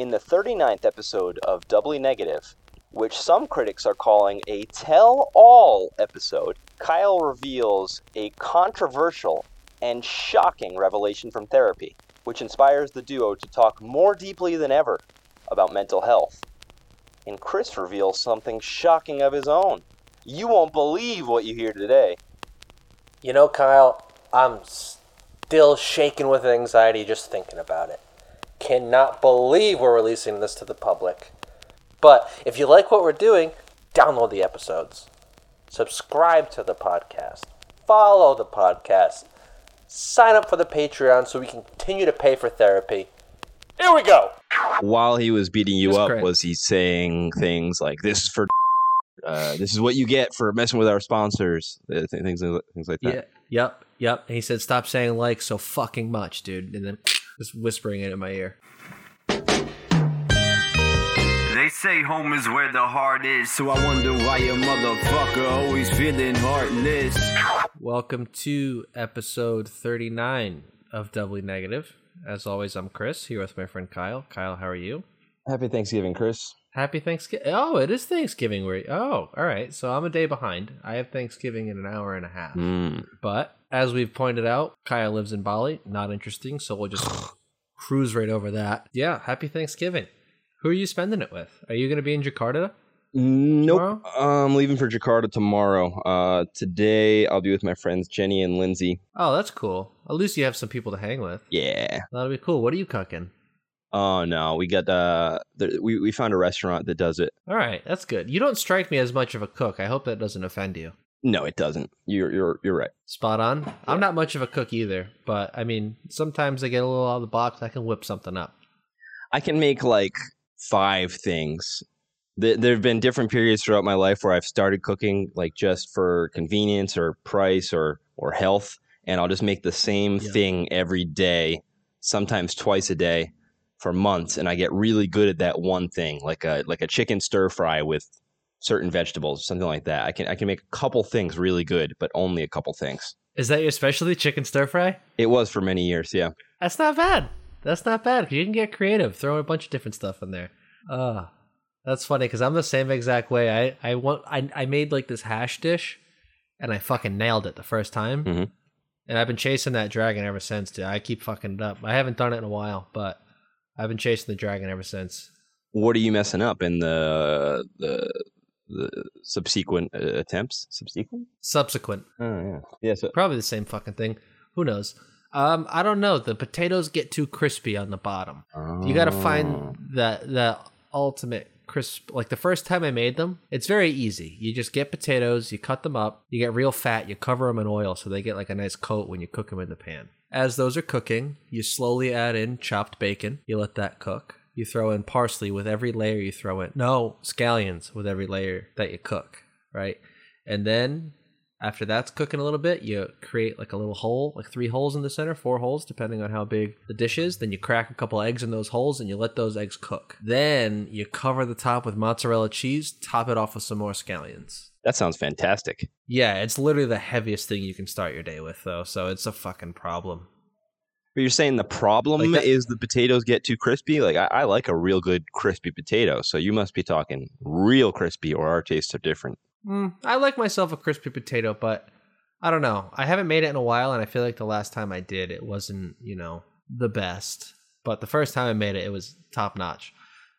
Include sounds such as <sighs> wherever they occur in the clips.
In the 39th episode of Doubly Negative, which some critics are calling a tell all episode, Kyle reveals a controversial and shocking revelation from therapy, which inspires the duo to talk more deeply than ever about mental health. And Chris reveals something shocking of his own. You won't believe what you hear today. You know, Kyle, I'm still shaking with anxiety just thinking about it. Cannot believe we're releasing this to the public. But if you like what we're doing, download the episodes, subscribe to the podcast, follow the podcast, sign up for the Patreon so we can continue to pay for therapy. Here we go. While he was beating you That's up, great. was he saying things like, "This is for, uh, this is what you get for messing with our sponsors," uh, things, things like that. Yeah. Yep. Yep. And he said, "Stop saying like so fucking much, dude," and then just whispering it in my ear. They say home is where the heart is, so I wonder why a motherfucker always feeling heartless. Welcome to episode 39 of Doubly Negative. As always, I'm Chris here with my friend Kyle. Kyle, how are you? Happy Thanksgiving, Chris. Happy Thanksgiving. Oh, it is Thanksgiving. We're, oh, all right. So I'm a day behind. I have Thanksgiving in an hour and a half. Mm. But as we've pointed out, Kyle lives in Bali. Not interesting. So we'll just <sighs> <laughs> cruise right over that. Yeah. Happy Thanksgiving. Who are you spending it with? Are you going to be in Jakarta? Nope. I'm leaving for Jakarta tomorrow. Uh, today I'll be with my friends Jenny and Lindsay. Oh, that's cool. At least you have some people to hang with. Yeah. That'll be cool. What are you cooking? Oh no, we got uh, the, we we found a restaurant that does it. All right, that's good. You don't strike me as much of a cook. I hope that doesn't offend you. No, it doesn't. You're you're you're right. Spot on. I'm not much of a cook either, but I mean, sometimes I get a little out of the box. I can whip something up. I can make like five things. There there have been different periods throughout my life where I've started cooking like just for convenience or price or or health, and I'll just make the same Yeah. thing every day, sometimes twice a day, for months, and I get really good at that one thing, like a like a chicken stir fry with certain vegetables, something like that. I can I can make a couple things really good, but only a couple things. Is that your specialty, chicken stir fry? It was for many years, yeah. That's not bad. That's not bad. You can get creative, throw a bunch of different stuff in there. Uh that's funny because I'm the same exact way. I I want I I made like this hash dish, and I fucking nailed it the first time. Mhm. And I've been chasing that dragon ever since. Dude. I keep fucking it up. I haven't done it in a while, but I've been chasing the dragon ever since. What are you messing up in the the the subsequent uh, attempts? Subsequent? Subsequent, Oh yeah, yeah. So probably the same fucking thing. Who knows? Um, I don't know. The potatoes get too crispy on the bottom. You got to Oh. find that the ultimate crisp. Like the first time I made them, it's very easy. You just get potatoes, you cut them up, you get real fat, you cover them in oil so they get like a nice coat when you cook them in the pan. As those are cooking, you slowly add in chopped bacon. You let that cook. You throw in parsley with every layer you throw in. No, scallions with every layer that you cook, right? And then after that's cooking a little bit, you create like a little hole, like three holes in the center, four holes, depending on how big the dish is. Then you crack a couple eggs in those holes and you let those eggs cook. Then you cover the top with mozzarella cheese, top it off with some more scallions. that sounds fantastic. Yeah, it's literally the heaviest thing you can start your day with, though, so it's a fucking problem. But you're saying the problem Like that- is the potatoes get too crispy. Like I, I like a real good crispy potato, so you must be talking real crispy, or our tastes are different. Mm, I like myself a crispy potato, but I don't know. I haven't made it in a while, and I feel like the last time I did, it wasn't, you know, the best. But the first time I made it, it was top notch.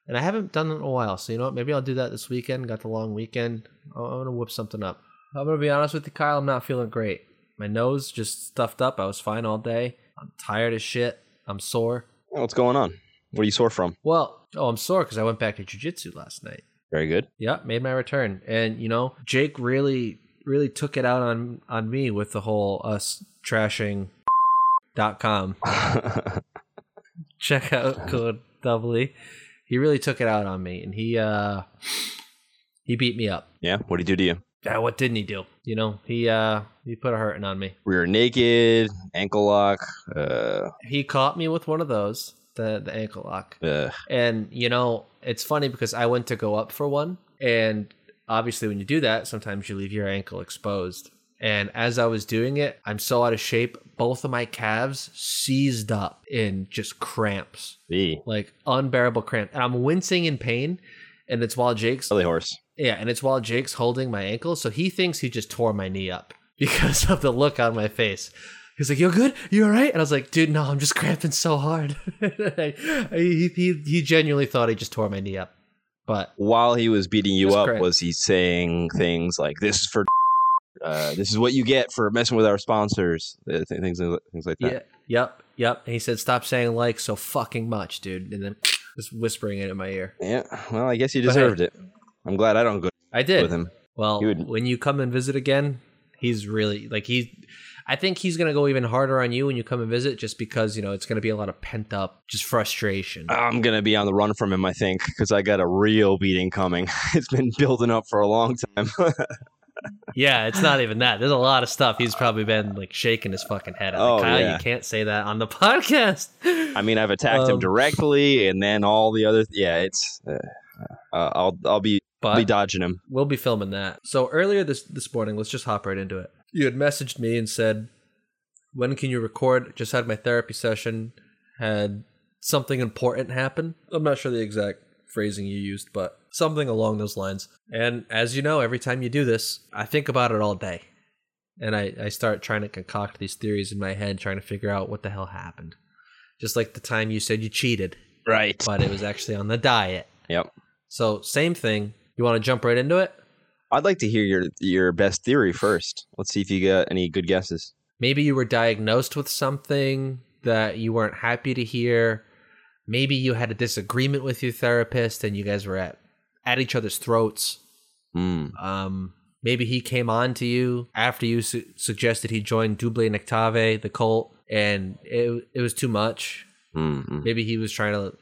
And I haven't done it in a while, so you know what? Maybe I'll do that this weekend. Got the long weekend. I'm gonna whip something up. I'm gonna be honest with you, Kyle. I'm not feeling great. My nose just stuffed up. I was fine all day. I'm tired as shit. I'm sore. What's going on? What are you sore from? Well, oh, I'm sore because I went back to jujitsu last night. Very good. Yeah, made my return, and you know, Jake really, really took it out on on me with the whole us trashing. dot com. Check out code doubly. He really took it out on me, and he uh he beat me up. yeah. What did he do to you? Yeah, what didn't he do? You know, he uh he put a hurting on me. We were naked, ankle lock. Uh, He caught me with one of those, the the ankle lock. uh, And you know, it's funny because I went to go up for one, and obviously when you do that, sometimes you leave your ankle exposed. And as I was doing it, I'm so out of shape. Both of my calves seized up in just cramps, like unbearable cramp. And I'm wincing in pain. And it's while Jake's silly horse. Yeah, and it's while Jake's holding my ankle, so he thinks he just tore my knee up <laughs> because of the look on my face. He's like, "You're good? You all right?" And I was like, "Dude, no, I'm just cramping so hard." <laughs> he, he he genuinely thought he just tore my knee up, but While he was beating you That's up, was he saying things like, "This is for." <laughs> Uh, this is what you get for messing with our sponsors. uh, Things, things like that. yeah, yep, yep. And he said, "Stop saying like so fucking much, dude," and then just whispering it in my ear. Yeah. Well, I guess you But hey. deserved it. I'm glad I don't go I did. with him. Well, when you come and visit again, he's really like he. I think he's gonna go even harder on you when you come and visit, just because you know it's gonna be a lot of pent up just frustration. I'm gonna be on the run from him, I think, because I got a real beating coming. <laughs> It's been building up for a long time. <laughs> Yeah, it's not even that. There's a lot of stuff he's probably been like shaking his fucking head at. Like, Oh, Kyle, yeah. you can't say that on the <laughs> podcast. I mean, I've attacked him Um, directly, and then all the other. Yeah, it's. Uh, uh, I'll I'll be I'll be dodging him. we'll be filming that. So earlier this this morning, let's just hop right into it. You had messaged me and said, "When can you record?" Just had my therapy session. Had something important happen. I'm not sure the exact phrasing you used, but something along those lines. And as you know, every time you do this, I think about it all day. And I, I start trying to concoct these theories in my head, trying to figure out what the hell happened. Just like the time you said you cheated, Right. but it was actually on the diet. Yep. So, same thing. You want to jump right into it? I'd like to hear your your best theory first. Let's see if you got any good guesses. Maybe you were diagnosed with something that you weren't happy to hear. Maybe you had a disagreement with your therapist and you guys were at, at each other's throats. Hmm. Um, maybe he came on to you after you su- suggested he join Doubly Negative, the cult, and it, it was too much. Mm-hmm. Maybe he was trying to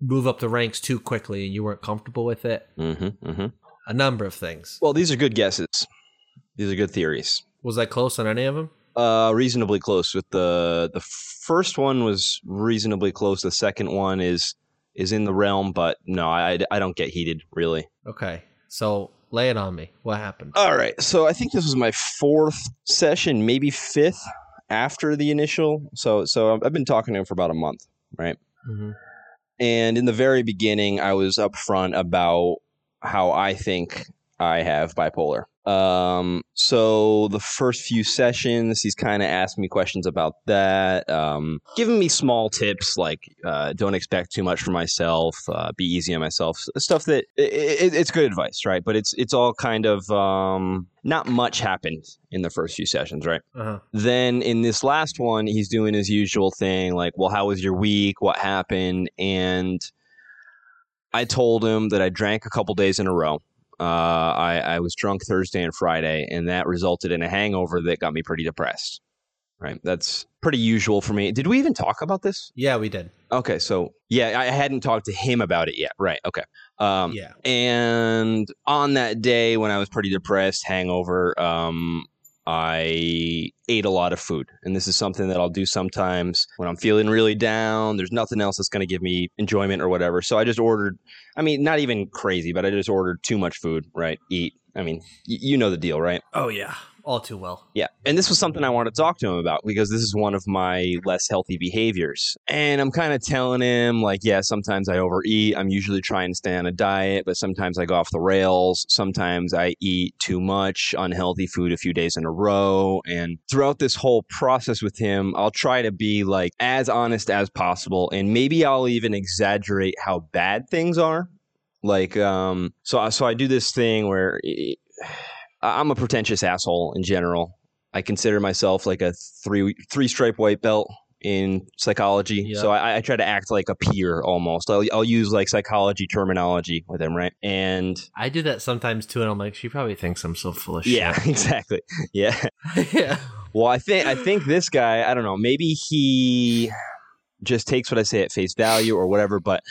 move up the ranks too quickly and you weren't comfortable with it. Mm-hmm. Mm-hmm. A number of things. Well, these are good guesses. These are good theories. Was I close on any of them? Uh, reasonably close with the the first one was reasonably close. The second one is is in the realm, but no, I I don't get heated really. Okay. So lay it on me. What happened? All right, so I think this was my fourth session, maybe fifth after the initial. So so I've been talking to him for about a month, right? hmm And in the very beginning, I was upfront about how I think I have bipolar. Um, so the first few sessions, he's kind of asked me questions about that, um, giving me small tips like uh, don't expect too much from myself, uh, be easy on myself, stuff that i i it's good advice, right? But it's it's all kind of um, not much happened in the first few sessions, right? Uh-huh. then in this last one he's doing his usual thing like well how was your week what happened and i told him that i drank a couple days in a row uh, I, I was drunk thursday and friday and that resulted in a hangover that got me pretty depressed right? That's pretty usual for me. Did we even talk about this? Yeah, we did. okay so yeah i hadn't talked to him about it yet. Right okay. Um, yeah. and on that day when I was pretty depressed, hangover, um, I ate a lot of food. And this is something that I'll do sometimes when I'm feeling really down. There's nothing else that's going to give me enjoyment or whatever. So I just ordered, I mean, not even crazy, but I just ordered too much food, right? Eat. I mean, y- you know the deal, right? Oh yeah. All too well. Yeah. And this was something I wanted to talk to him about because this is one of my less healthy behaviors. And I'm kind of telling him, like, yeah, sometimes I overeat. I'm usually trying to stay on a diet, but sometimes I go off the rails. Sometimes I eat too much unhealthy food a few days in a row. And throughout this whole process with him, I'll try to be like as honest as possible. And maybe I'll even exaggerate how bad things are. Like, um, so, I- so I do this thing where. I'm a pretentious asshole in general. I consider myself like a three three stripe white belt in psychology. Yeah. So I, I try to act like a peer almost. I'll, I'll use like psychology terminology with him, right? And I do that sometimes too, and I'm like, she probably thinks I'm so full of shit. yeah, <laughs> exactly. Yeah. <laughs> yeah. Well, I think I think this guy, I don't know, maybe he just takes what I say at face value or whatever, but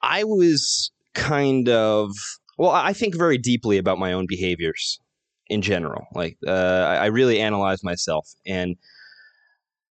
I was kind of well, I think very deeply about my own behaviors in general. Like uh, I really analyze myself and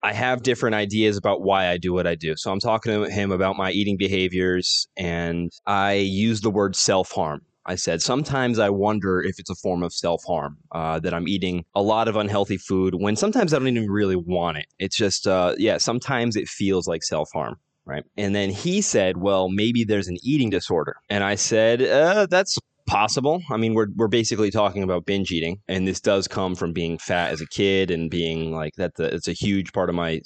I have different ideas about why I do what I do. So I'm talking to him about my eating behaviors and I use the word self-harm I said, sometimes I wonder if it's a form of self harm, uh, that I'm eating a lot of unhealthy food when sometimes I don't even really want it. It's just, uh, yeah, sometimes it feels like self harm. Right. And then he said, well, maybe there's an eating disorder. And I said, uh, that's possible. I mean, we're we're basically talking about binge eating, and this does come from being fat as a kid and being like that. It's a huge part of my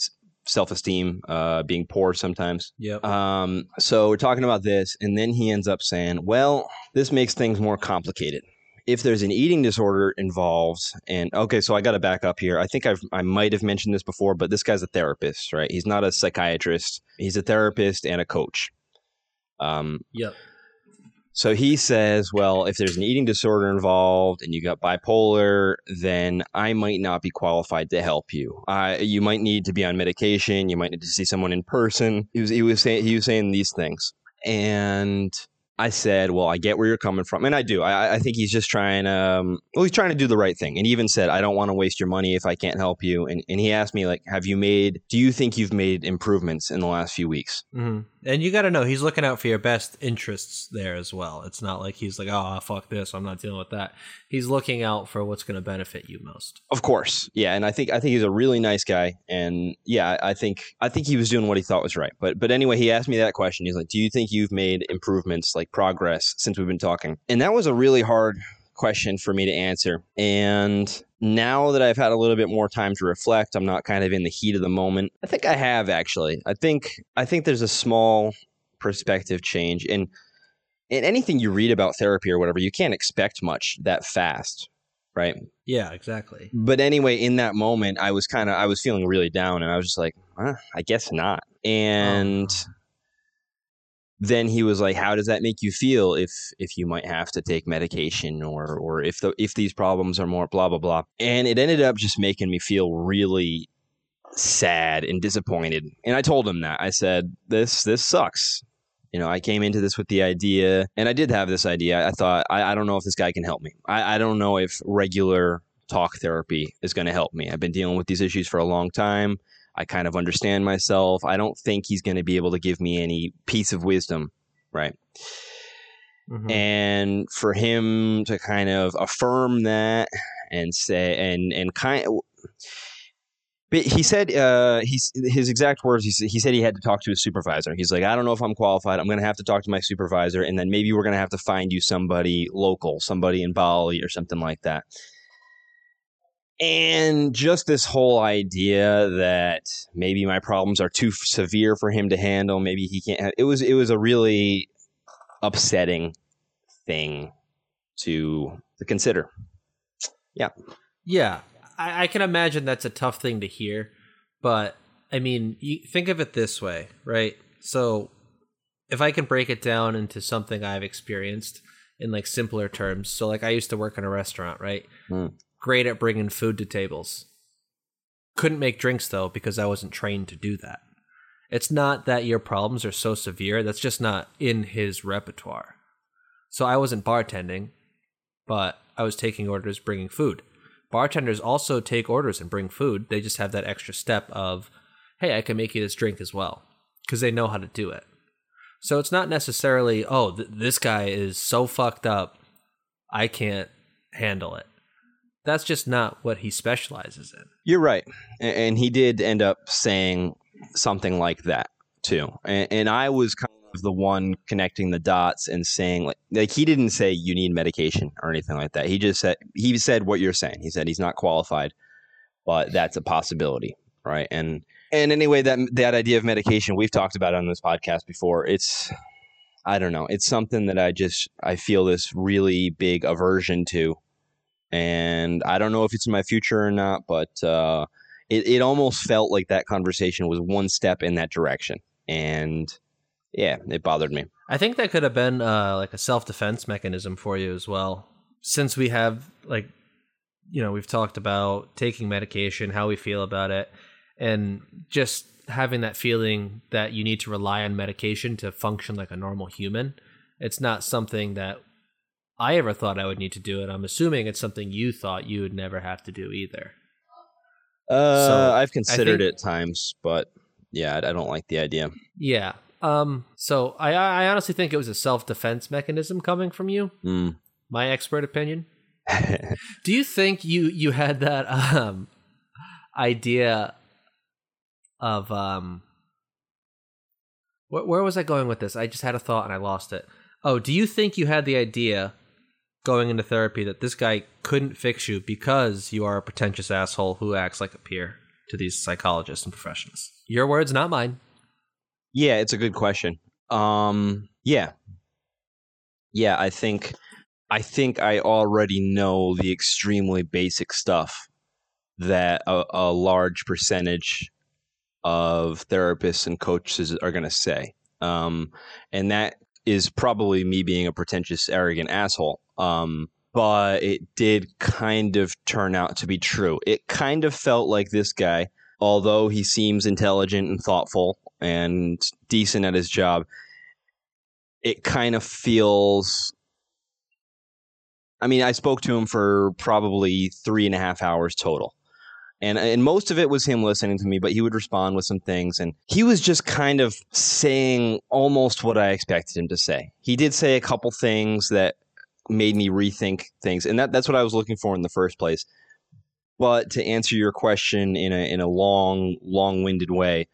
self esteem, uh, being poor sometimes. Yeah. Um, so we're talking about this, and then he ends up saying, "Well, this makes things more complicated." If there's an eating disorder involved, and okay, so I got to back up here. I think I've I might have mentioned this before, but this guy's a therapist, right? He's not a psychiatrist. He's a therapist and a coach. Um, Yep. So he says, well, if there's an eating disorder involved and you got bipolar, then I might not be qualified to help you. Uh, you might need to be on medication. You might need to see someone in person. He was he was saying he was saying these things, and I said, well, I get where you're coming from, and I do. I, I think he's just trying to, um, well, he's trying to do the right thing. And he even said, I don't want to waste your money if I can't help you. And and he asked me like, have you made? Do you think you've made improvements in the last few weeks? hmm And you got to know he's looking out for your best interests there as well. It's not like he's like, oh, fuck this, I'm not dealing with that. He's looking out for what's going to benefit you most. Of course, yeah, and I think I think he's a really nice guy, and yeah, I think I think he was doing what he thought was right. But but anyway, he asked me that question. He's like, "Do you think you've made improvements, like progress, since we've been talking?" And that was a really hard question for me to answer. And now that I've had a little bit more time to reflect, I'm not kind of in the heat of the moment. I think I have actually. I think I think there's a small perspective change and in anything you read about therapy or whatever, you can't expect much that fast, right? Yeah, exactly. but anyway in that moment i was kind of i was feeling really down and i was just like huh, i guess not oh, and Oh. Then he was like how does that make you feel if if you might have to take medication or or if the if these problems are more blah blah blah? And it ended up just making me feel really sad and disappointed. And i told him that. I said this this sucks. You know i came into this with the idea and i did have this idea. I thought i, I don't know if this guy can help me. I, I don't know if regular talk therapy is going to help me. I've been dealing with these issues for a long time i kind of understand myself. I don't think he's going to be able to give me any piece of wisdom right? Mhm. and for him to kind of affirm that and say and and kind but he said uh he's his exact words he, said- he said he had to talk to his supervisor. He's like i don't know if i'm qualified. I'm going to have to talk to my supervisor and then maybe we're going to have to find you somebody local somebody in bali or something like that and just this whole idea that maybe my problems are too severe for him to handle maybe he can't have, it was it was a really upsetting thing to to consider. Yeah, I, I can imagine that's a tough thing to hear, but I mean, you think of it this way, right? So, if I can break it down into something I've experienced in like simpler terms, so like I used to work in a restaurant, right? Hmm. Great at bringing food to tables. Couldn't make drinks though because I wasn't trained to do that. It's not that your problems are so severe, that's just not in his repertoire. So I wasn't bartending, but I was taking orders, bringing food. Bartenders also take orders and bring food. They just have that extra step of, hey, I can make you this drink as well, because they know how to do it. So it's not necessarily, oh, th- this guy is so fucked up, I can't handle it. That's just not what he specializes in. You're right, and he did end up saying something like that too. And, I was kind of the one connecting the dots and saying like like he didn't say you need medication or anything like that. He just said he said what you're saying. He said he's not qualified, but that's a possibility, right? And and anyway, that that idea of medication we've talked about on this podcast before. It's I don't know. It's something that I just I feel this really big aversion to, and I don't know if it's in my future or not. But uh, it it almost felt like that conversation was one step in that direction, and yeah, it bothered me. I think that could have been uh, like a self defense mechanism for you as well. Since we have like, you know, we've talked about taking medication, how we feel about it, and just having that feeling that you need to rely on medication to function like a normal human. It's not something that I ever thought I would need to do, it. I'm assuming it's something you thought you would never have to do either. Uh, So, I've considered think- it times, but yeah, I, I don't like the idea. Yeah, Um. So I I honestly think it was a self defense mechanism coming from you. Mm. My expert opinion. <laughs> Do you think you you had that <laughs> um idea of um where, where was I going with this? I just had a thought and I lost it. Oh, do you think you had the idea going into therapy that this guy couldn't fix you because you are a pretentious asshole who acts like a peer to these psychologists and professionals? Your words, not mine. Yeah, it's a good question. Um, yeah, yeah. I think, I think I already know the extremely basic stuff that a, a large percentage of therapists and coaches are going to say, um, and that is probably me being a pretentious, arrogant asshole. Um, but it did kind of turn out to be true. It kind of felt like this guy, although he seems intelligent and thoughtful and decent at his job, it kind of feels. I mean, I spoke to him for probably three and a half hours total. And, and most of it was him listening to me, but he would respond with some things. And he was just kind of saying almost what I expected him to say. He did say a couple things that made me rethink things. And that, that's what I was looking for in the first place. But to answer your question in a, in a long, long winded way,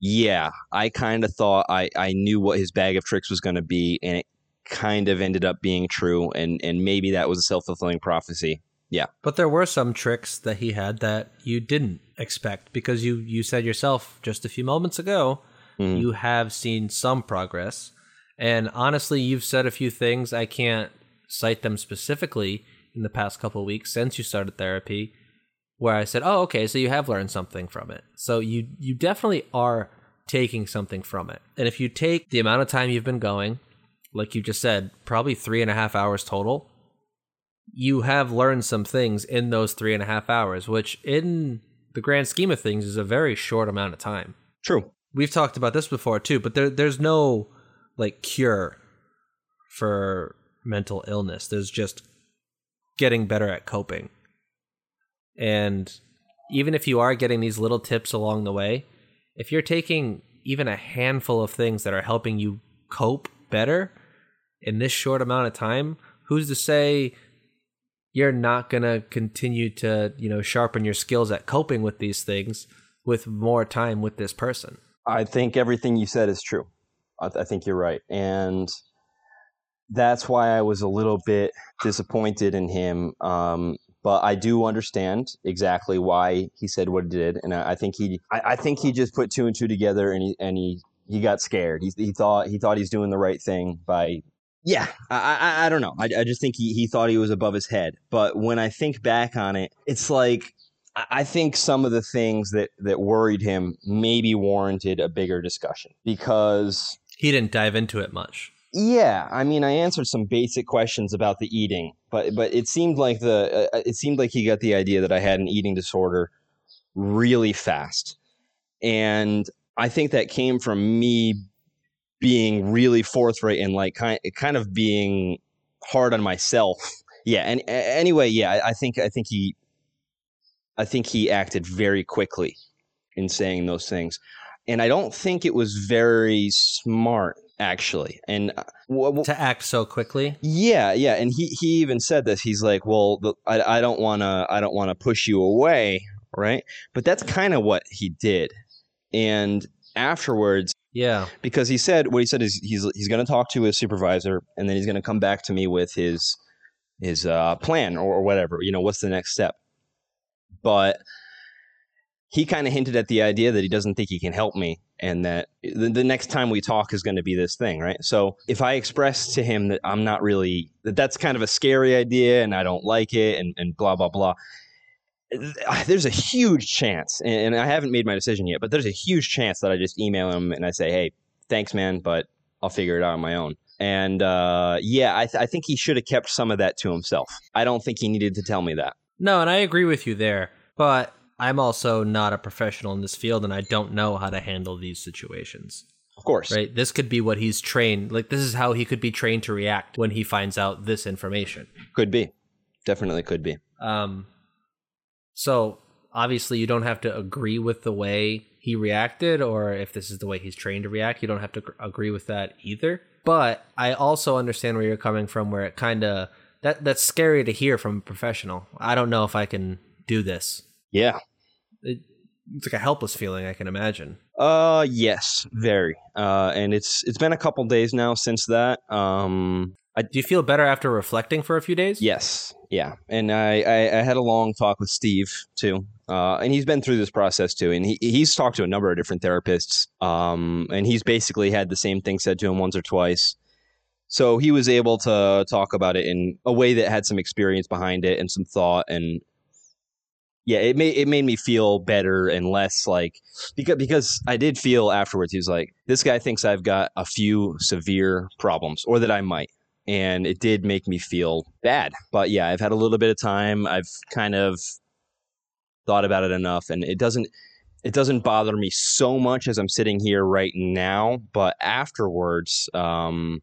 yeah, I kind of thought I, I knew what his bag of tricks was going to be, and it kind of ended up being true. And, and maybe that was a self fulfilling prophecy. Yeah. But there were some tricks that he had that you didn't expect because you you said yourself just a few moments ago Mhm. you have seen some progress. And honestly, you've said a few things I can't cite them specifically in the past couple of weeks since you started therapy where I said, "Oh, okay, so you have learned something from it." So you you definitely are taking something from it. And if you take the amount of time you've been going, like you just said, probably three and a half hours total, you have learned some things in those three and a half hours, which in the grand scheme of things is a very short amount of time. True. We've talked about this before too, but there there's no like cure for mental illness. There's just getting better at coping. And even if you are getting these little tips along the way, if you're taking even a handful of things that are helping you cope better in this short amount of time, who's to say you're not going to continue to, you know, sharpen your skills at coping with these things with more time with this person? I think everything you said is true. I, I think you're right. And that's why I was a little bit disappointed in him. Um, but I do understand exactly why he said what he did, and I, I think he, I, I think he just put two and two together, and he and he he got scared. He, he thought he thought he's doing the right thing by, yeah. I I, I don't know. I, I just think he he thought he was above his head. But when I think back on it, it's like I- I think some of the things that that worried him maybe warranted a bigger discussion because He didn't dive into it much. yeah, I mean, I answered some basic questions about the eating, but but it seemed like the uh, it seemed like he got the idea that I had an eating disorder really fast, and I think that came from me being really forthright and like kind kind of being hard on myself. Yeah, and anyway, yeah, I think I think he I think he acted very quickly in saying those things, and I don't think it was very smart actually. And uh, wh- wh- To act so quickly. yeah, yeah, and he he even said this. He's like, "Well, the, I I don't want to I don't want to push you away, right?" But that's kind of what he did. And afterwards, Yeah. because he said what he said is he's he's going to talk to his supervisor, and then he's going to come back to me with his his uh, plan or, or whatever. You know, what's the next step? But he kind of hinted at the idea that he doesn't think he can help me and that the, the next time we talk is going to be this thing right? So if i express to him that i'm not really that that's kind of a scary idea and i don't like it and, and blah blah blah there's a huge chance and i haven't made my decision yet but there's a huge chance that i just email him and i say hey thanks man but i'll figure it out on my own. And uh, yeah I, th- I think he should have kept some of that to himself. I don't think he needed to tell me that. No, and I agree with you there. But I'm also not a professional in this field and I don't know how to handle these situations. of course Right? This could be what he's trained like this is how he could be trained to react when he finds out this information. could be definitely could be Um so obviously you don't have to agree with the way he reacted or if this is the way he's trained to react. You don't have to gr- agree with that either. But I also understand where you're coming from, where it kind of that that's scary to hear from a professional. I don't know if I can do this. Yeah. It, it's like a helpless feeling. I can imagine. Uh, yes, very. Uh, and it's it's been a couple days now since that. Um, Do you feel better after reflecting for a few days? yes, yeah. And I, I I had a long talk with Steve too. Uh, and he's been through this process too, and he he's talked to a number of different therapists. Um, and he's basically had the same thing said to him once or twice. So he was able to talk about it in a way that had some experience behind it and some thought and yeah, it made it made me feel better and less like because because I did feel afterwards he was like this guy thinks I've got a few severe problems or that I might and it did make me feel bad. But yeah, I've had a little bit of time. I've kind of thought about it enough and it doesn't it doesn't bother me so much as I'm sitting here right now, but afterwards um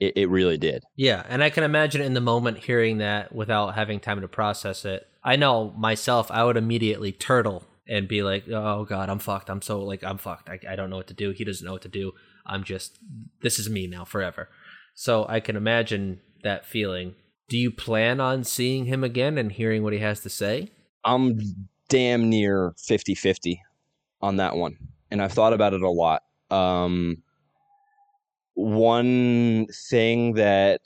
it, it really did. Yeah, and I can imagine in the moment hearing that without having time to process it. I know myself, I would immediately turtle and be like, "Oh God, I'm fucked. I'm so like I'm fucked. I, I don't know what to do. He doesn't know what to do. I'm just this is me now forever." So I can imagine that feeling. Do you plan on seeing him again and hearing what he has to say? I'm damn near 50 50 on that one. And I've thought about it a lot. Um, one thing that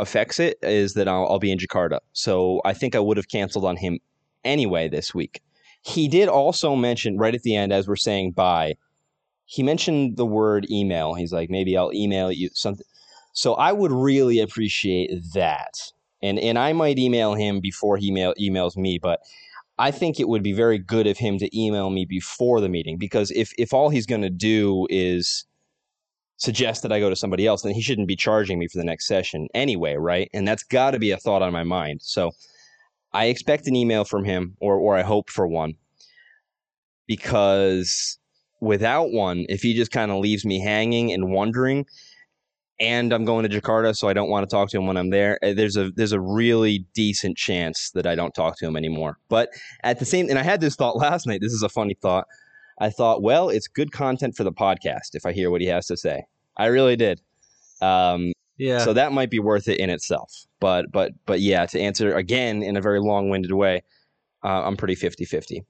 affects it is that I'll, I'll be in Jakarta. So I think I would have canceled on him anyway this week. He did also mention right at the end, as we're saying bye, he mentioned the word email. He's like, maybe I'll email you something. So I would really appreciate that. And and I might email him before he email, emails me, but I think it would be very good of him to email me before the meeting because if if all he's going to do is suggest that I go to somebody else, then he shouldn't be charging me for the next session anyway, right? And that's got to be a thought on my mind. So I expect an email from him, or or I hope for one, because without one, if he just kind of leaves me hanging and wondering, and I'm going to Jakarta, so I don't want to talk to him when I'm there. eh, There's a there's a really decent chance that I don't talk to him anymore. But at the same, and I had this thought <laughs> last night. This is a funny thought. I thought, well, it's good content for the podcast if I hear what he has to say. I really did. Um, Yeah. So that might be worth it in itself. But but but yeah, to answer again in a very long-winded way, uh, I'm pretty 50-50.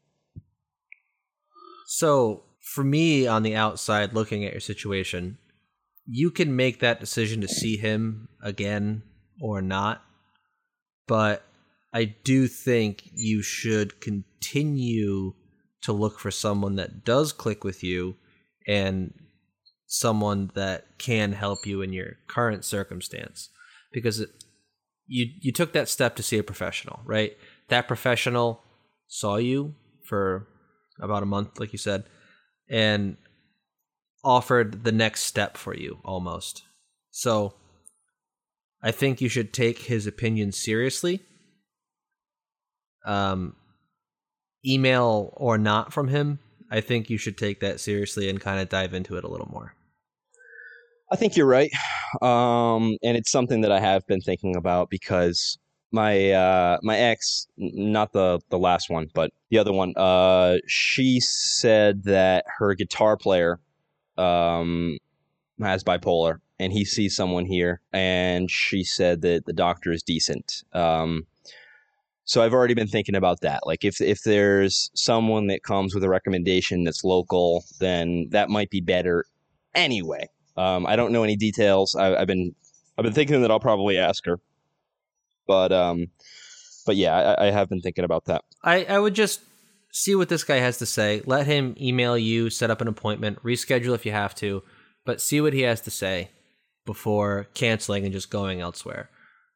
So, for me on the outside looking at your situation, you can make that decision to see him again or not. But I do think you should continue to look for someone that does click with you and someone that can help you in your current circumstance because it, you you took that step to see a professional, right? That professional saw you for about a month, like you said, and offered the next step for you almost. So I think you should take his opinion seriously. Um, email or not from him, I think you should take that seriously and kind of dive into it a little more. I think you're right. Um, and it's something that I have been thinking about because my uh, my ex, not the the last one, but the other one, uh, she said that her guitar player um, has bipolar, and he sees someone here, and she said that the doctor is decent. Um, so I've already been thinking about that. Like if if there's someone that comes with a recommendation that's local, then that might be better anyway. Um, I don't know any details. I, I've been I've been thinking that I'll probably ask her, but um, but yeah, I, I have been thinking about that. I, I would just see what this guy has to say. Let him email you, set up an appointment, reschedule if you have to, but see what he has to say before canceling and just going elsewhere.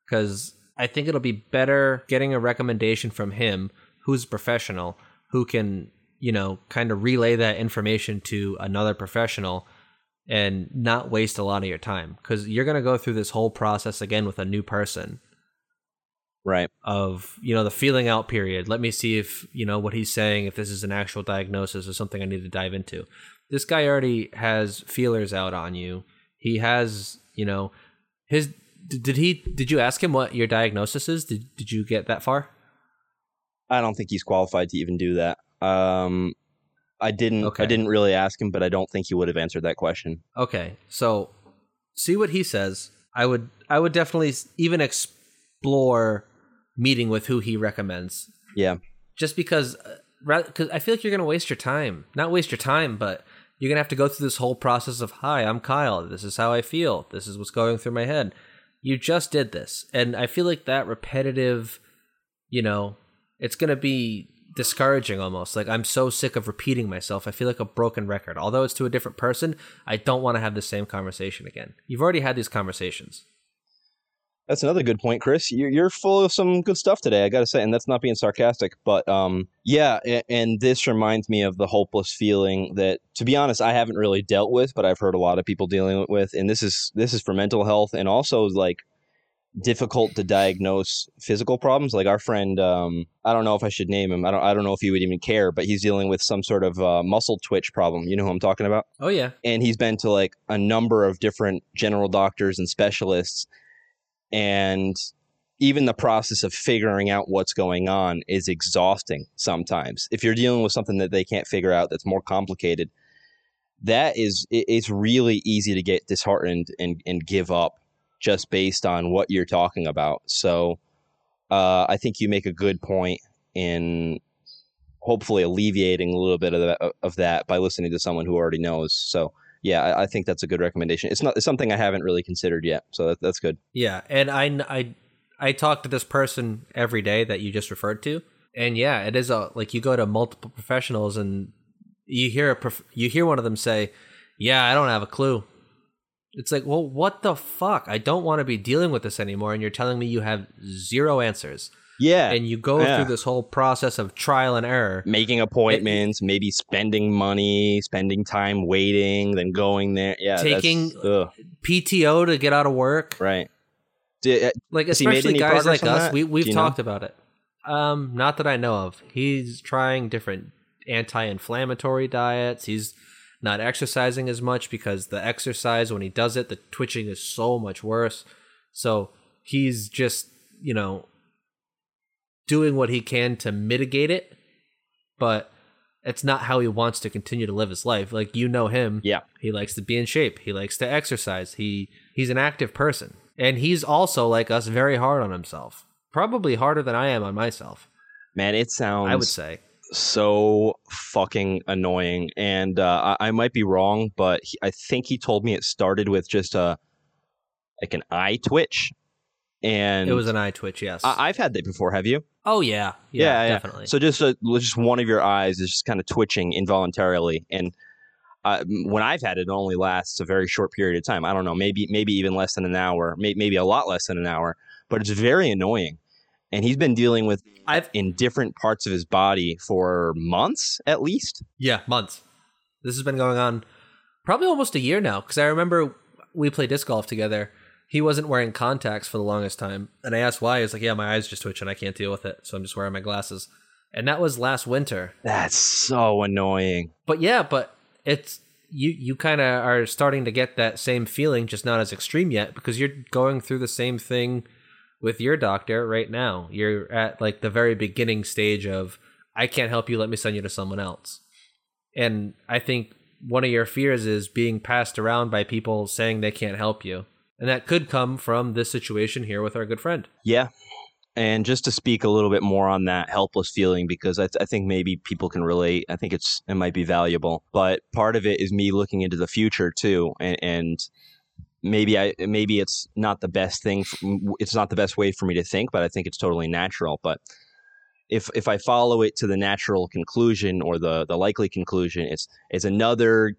Because I think it'll be better getting a recommendation from him, who's a professional, who can, you know, kind of relay that information to another professional and not waste a lot of your time. Because you're going to go through this whole process again with a new person Right. of you know the feeling out period let me see if you know what he's saying if this is an actual diagnosis or something i need to dive into this guy already has feelers out on you he has you know his did he did you ask him what your diagnosis is did, did you get that far I don't think he's qualified to even do that. Um, I didn't. Okay. I didn't really ask him, but I don't think he would have answered that question. Okay, so see what he says. I would I would definitely even explore meeting with who he recommends, Yeah. just because because I feel like you're gonna waste your time. Not waste your time, but you're gonna have to go through this whole process of hi, I'm Kyle. This is how I feel. This is what's going through my head. You just did this, and I feel like that repetitive, you know, it's gonna be discouraging almost. Like I'm so sick of repeating myself. I feel like a broken record. Although it's to a different person, I don't want to have the same conversation again. You've already had these conversations. That's another good point, Chris. You're, you're full of some good stuff today, I got to say, and that's not being sarcastic, but um, yeah, a- and this reminds me of the hopeless feeling that, to be honest, I haven't really dealt with, but I've heard a lot of people dealing with, and this is this is for mental health and also like difficult to diagnose physical problems. Like our friend, um, I don't know if I should name him. I don't I don't know if he would even care, but he's dealing with some sort of uh, muscle twitch problem. You know who I'm talking about? Oh yeah, and he's been to like a number of different general doctors and specialists and even the process of figuring out what's going on is exhausting sometimes. If you're dealing with something that they can't figure out that's more complicated that is it's really easy to get disheartened and, and give up just based on what you're talking about. So uh, i think you make a good point in hopefully alleviating a little bit of that, of that by listening to someone who already knows. So yeah, I, I think that's a good recommendation. It's not it's something I haven't really considered yet, so that, that's good. yeah. And I I I talk to this person every day that you just referred to, and yeah, it is a like you go to multiple professionals and you hear a prof- you hear one of them say, "Yeah, I don't have a clue." It's like, well, what the fuck? I don't want to be dealing with this anymore, and you're telling me you have zero answers, Yeah, and you go yeah. through this whole process of trial and error. making appointments, maybe spending money, spending time waiting, then going there. Yeah, Taking- PTO to get out of work. right. Di- uh, like especially guys like us that? we, we've you know? talked about it um not that i know of he's trying different anti-inflammatory diets he's not exercising as much because the exercise when he does it the twitching is so much worse so he's just you know doing what he can to mitigate it but it's not how he wants to continue to live his life like you know him Yeah. he likes to be in shape. He likes to exercise. He he's an active person. And he's also like us very hard on himself. Probably harder than I am on myself, Man, it sounds I would say. so fucking annoying. And uh, I, I might be wrong, but he, I think he told me it started with just a like an eye twitch. And It was an eye twitch, yes. I, I've had that before. Have you? oh yeah. Yeah, definitely. So just a, just one of your eyes is just kind of twitching involuntarily, and uh, when I've had it, it only lasts a very short period of time. I don't know, maybe maybe even less than an hour, may, maybe a lot less than an hour, but it's very annoying. And he's been dealing with I've in different parts of his body for months at least. yeah, months. This has been going on probably almost a year now cuz I remember we played disc golf together. He wasn't wearing contacts for the longest time, and I asked why. He's like, "Yeah, my eyes just twitch and I can't deal with it, so I'm just wearing my glasses." And that was last winter. That's so annoying. but yeah, but it's you you kind of are starting to get that same feeling, just not as extreme yet, because you're going through the same thing with your doctor right now. You're at like the very beginning stage of I can't help you, let me send you to someone else. And I think one of your fears is being passed around by people saying they can't help you. And that could come from this situation here with our good friend. Yeah. And just to speak a little bit more on that helpless feeling, because I, th- I think maybe people can relate. I think it's it might be valuable, but part of it is me looking into the future too, and, and maybe I maybe it's not the best thing. f- It's not the best way for me to think, but I think it's totally natural. But if if I follow it to the natural conclusion or the the likely conclusion, it's it's another.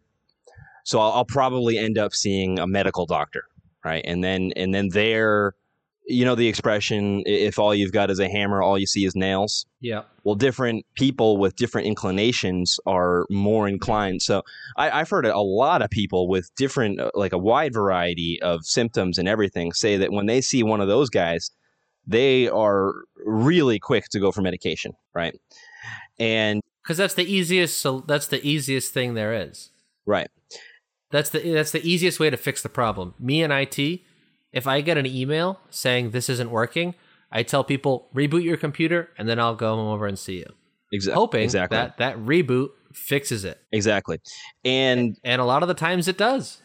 So I'll, I'll probably end up seeing a medical doctor, right? And then and then there you know the expression if all you've got is a hammer all you see is nails Yeah. well different people with different inclinations are more inclined so I, i've heard a lot of people with different uh, like a wide variety of symptoms and everything say that when they see one of those guys they are really quick to go for medication right and Cuz that's the easiest so that's the easiest thing there is. right That's the that's the easiest way to fix the problem. Me and IT, if I get an email saying this isn't working, I tell people reboot your computer and then I'll go over and see you. exa- Hoping exactly that that reboot fixes it. Exactly. And And a lot of the times it does.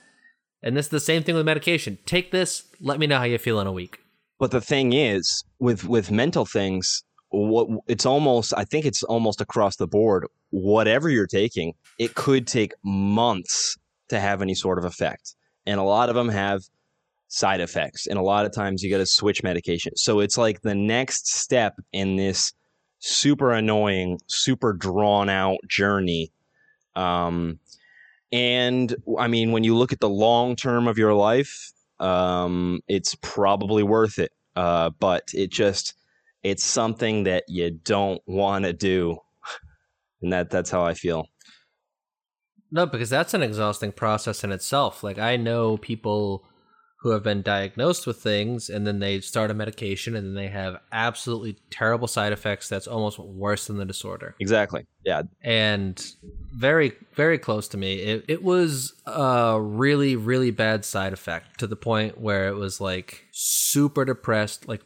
And this is the same thing with medication. Take this, let me know how you feel in a week. But the thing is, with with mental things, what it's almost I think it's almost across the board. Whatever you're taking, it could take months to have any sort of effect, and a lot of them have side effects, and a lot of times you got to switch medication. So it's like the next step in this super annoying, super drawn out journey. Um, and I mean, when you look at the long term of your life, um, it's probably worth it. Uh, but it just it's something that you don't want to do, <laughs> and that that's how I feel. No, because that's an exhausting process in itself. Like I know people who have been diagnosed with things and then they start a medication and then they have absolutely terrible side effects that's almost worse than the disorder. Exactly. Yeah. And very very close to me. It it was a really really bad side effect to the point where it was like super depressed, like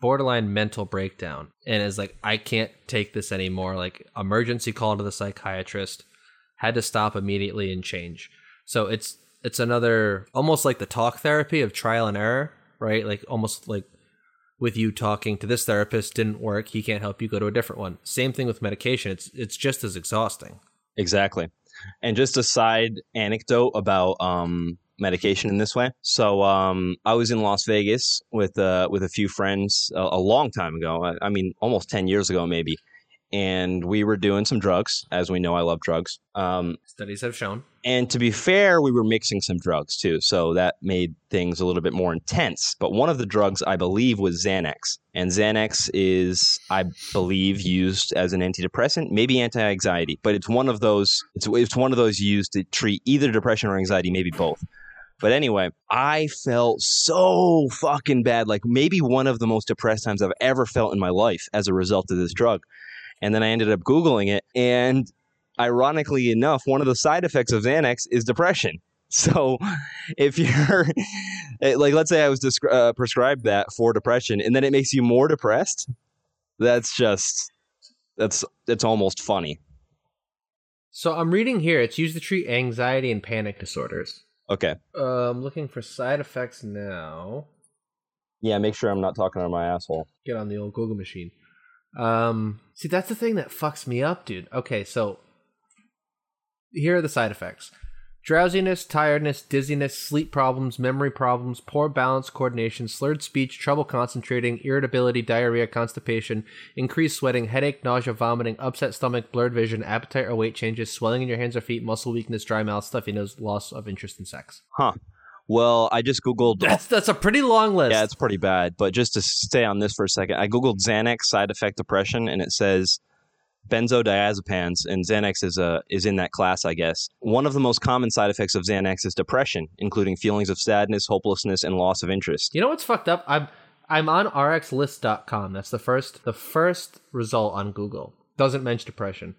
borderline mental breakdown. And it's like I can't take this anymore. Like emergency call to the psychiatrist had to stop immediately and change. So it's it's another almost like the talk therapy of trial and error, right? Like almost like with you talking to this therapist didn't work, he can't help you go to a different one. Same thing with medication. It's it's just as exhausting. Exactly. And just a side anecdote about um, medication in this way. So um, I was in Las Vegas with uh, with a few friends a, a long time ago. I, I mean, almost ten years ago, maybe. And we were doing some drugs, as we know I love drugs. Um, Studies have shown. and to be fair, we were mixing some drugs too, so that made things a little bit more intense. But one of the drugs, I believe, was Xanax, and Xanax is, I believe, used as an antidepressant, maybe anti-anxiety, but it's one of those. It's it's one of those used to treat either depression or anxiety, maybe both. But anyway, I felt so fucking bad, like maybe one of the most depressed times I've ever felt in my life as a result of this drug. And then I ended up googling it, and ironically enough, one of the side effects of Xanax is depression. <laughs> So, if you're <laughs> eh, like, let's say I was uh, prescribed that for depression, and then it makes you more depressed, that's just that's it's almost funny. So I'm reading here. It's used to treat anxiety and panic disorders. Okay, Uh, I'm looking for side effects now. yeah, make sure I'm not talking on my asshole. Get on the old Google machine. Um, see, that's the thing that fucks me up, dude. Okay, so here are the side effects drowsiness, tiredness, dizziness, sleep problems, memory problems, poor balance, coordination, slurred speech, trouble concentrating, irritability, diarrhea, constipation, increased sweating, headache, nausea, vomiting, upset stomach, blurred vision, appetite or weight changes, swelling in your hands or feet, muscle weakness, dry mouth, stuffy nose, loss of interest in sex. Huh. Well, I just googled. <laughs> That's that's a pretty long list. Yeah, it's pretty bad. But just to stay on this for a second, I googled Xanax side effect depression, and it says benzodiazepines, and Xanax is a is in that class, I guess. One of the most common side effects of Xanax is depression, including feelings of sadness, hopelessness, and loss of interest. You know what's fucked up? I'm I'm on rxlist.com. That's the first the first result on Google. Doesn't mention depression.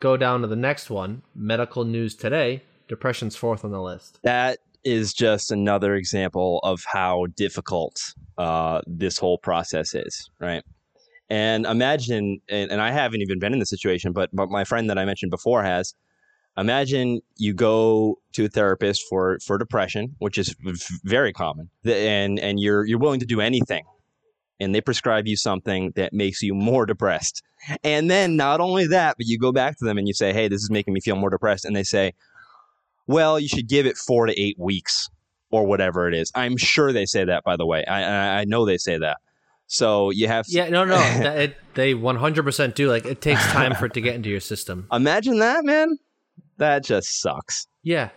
Go down to the next one, medical news today. Depression's fourth on the list. That is just another example of how difficult uh, this whole process is, right? And imagine, and, and I haven't even been in this situation, but but my friend that I mentioned before has. Imagine you go to a therapist for for depression, which is very common, and and you're you're willing to do anything, and they prescribe you something that makes you more depressed. And then not only that, but you go back to them and you say, "Hey, this is making me feel more depressed," and they say, well, you should give it four to eight weeks or whatever it is. I'm sure they say that, by the way. I I, I know they say that. So you have Yeah, no, no, <laughs> that, it, they 100% do. Like it takes time for it to get into your system. imagine that, man. That just sucks. Yeah,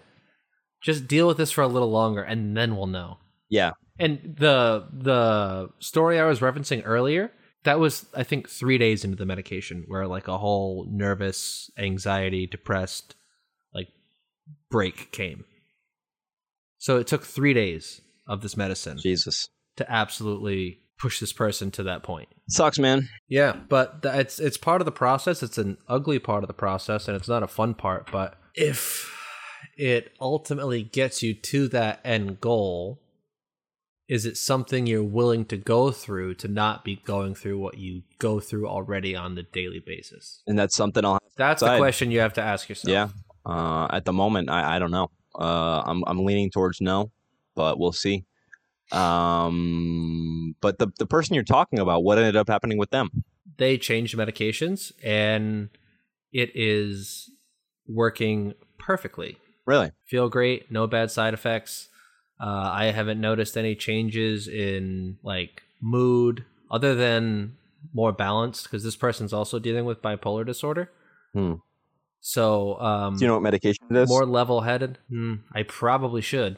just deal with this for a little longer, and then we'll know. Yeah, And the the story I was referencing earlier, that was I think three days into the medication, where like a whole nervous, anxiety, depressed, break came. So it took three days of this medicine Jesus to absolutely push this person to that point. sucks, man. Yeah, but th- it's it's part of the process. It's an ugly part of the process, and it's not a fun part. But if it ultimately gets you to that end goal, is it something you're willing to go through to not be going through what you go through already on the daily basis? And that's something I'll have That's the question you have to ask yourself. Yeah. Uh, at the moment, I, I don't know. Uh, I'm I'm leaning towards no, but we'll see. Um, but the the person you're talking about, what ended up happening with them? They changed medications and it is working perfectly. Really? Feel great, no bad side effects. Uh, I haven't noticed any changes in like mood other than more balanced because this person's also dealing with bipolar disorder. Hmm. So, um, Do you know what medication it is? more level headed. Hmm, I probably should,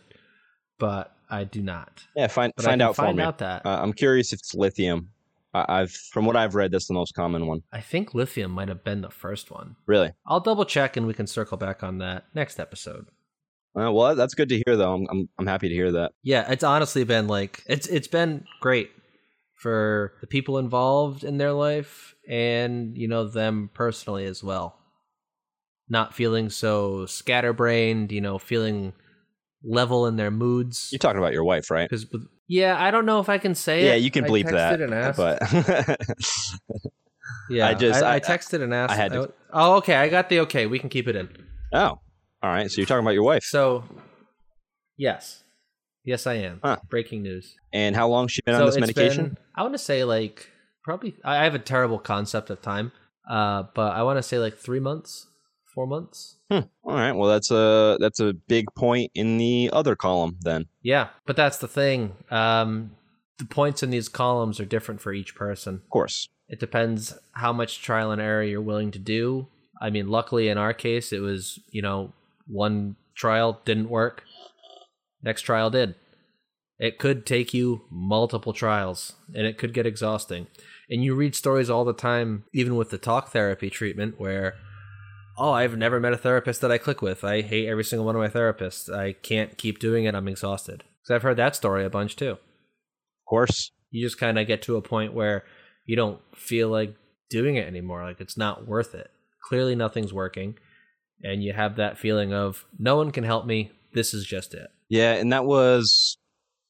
but I do not. yeah, find But find out for find me. out that. Uh, I'm curious if it's lithium. I, I've from what I've read, that's the most common one. I think lithium might have been the first one. Really? I'll double check and we can circle back on that next episode. Uh, well, that's good to hear, though. I'm, I'm I'm happy to hear that. Yeah, it's honestly been like it's it's been great for the people involved in their life and you know them personally as well. Not feeling so scatterbrained, you know, feeling level in their moods. You're talking about your wife, right? Because yeah, I don't know if I can say Yeah, it. you can bleep that. texted and asked. But <laughs> yeah, I just- I, I- I texted and asked. I had to- oh, okay, I got the okay. We can keep it in. oh, all right. So you're talking about your wife. So, yes, yes, I am. Huh. Breaking news. And how long she been so on this medication? been- I want to say like probably. I have a terrible concept of time, uh, but I want to say like three months, four months. Hmm. All right. Well, that's a that's a big point in the other column then. Yeah, but that's the thing. Um, the points in these columns are different for each person. Of course. It depends how much trial and error you're willing to do. I mean, luckily in our case, it was you know one trial didn't work, next trial did. It could take you multiple trials, and it could get exhausting. And you read stories all the time, even with the talk therapy treatment, where oh, I've never met a therapist that I click with. I hate every single one of my therapists. I can't keep doing it. I'm exhausted. Because I've heard that story a bunch too Of course. you just kind of get to a point where you don't feel like doing it anymore like it's not worth it clearly nothing's working and you have that feeling of no one can help me this is just it Yeah, and that was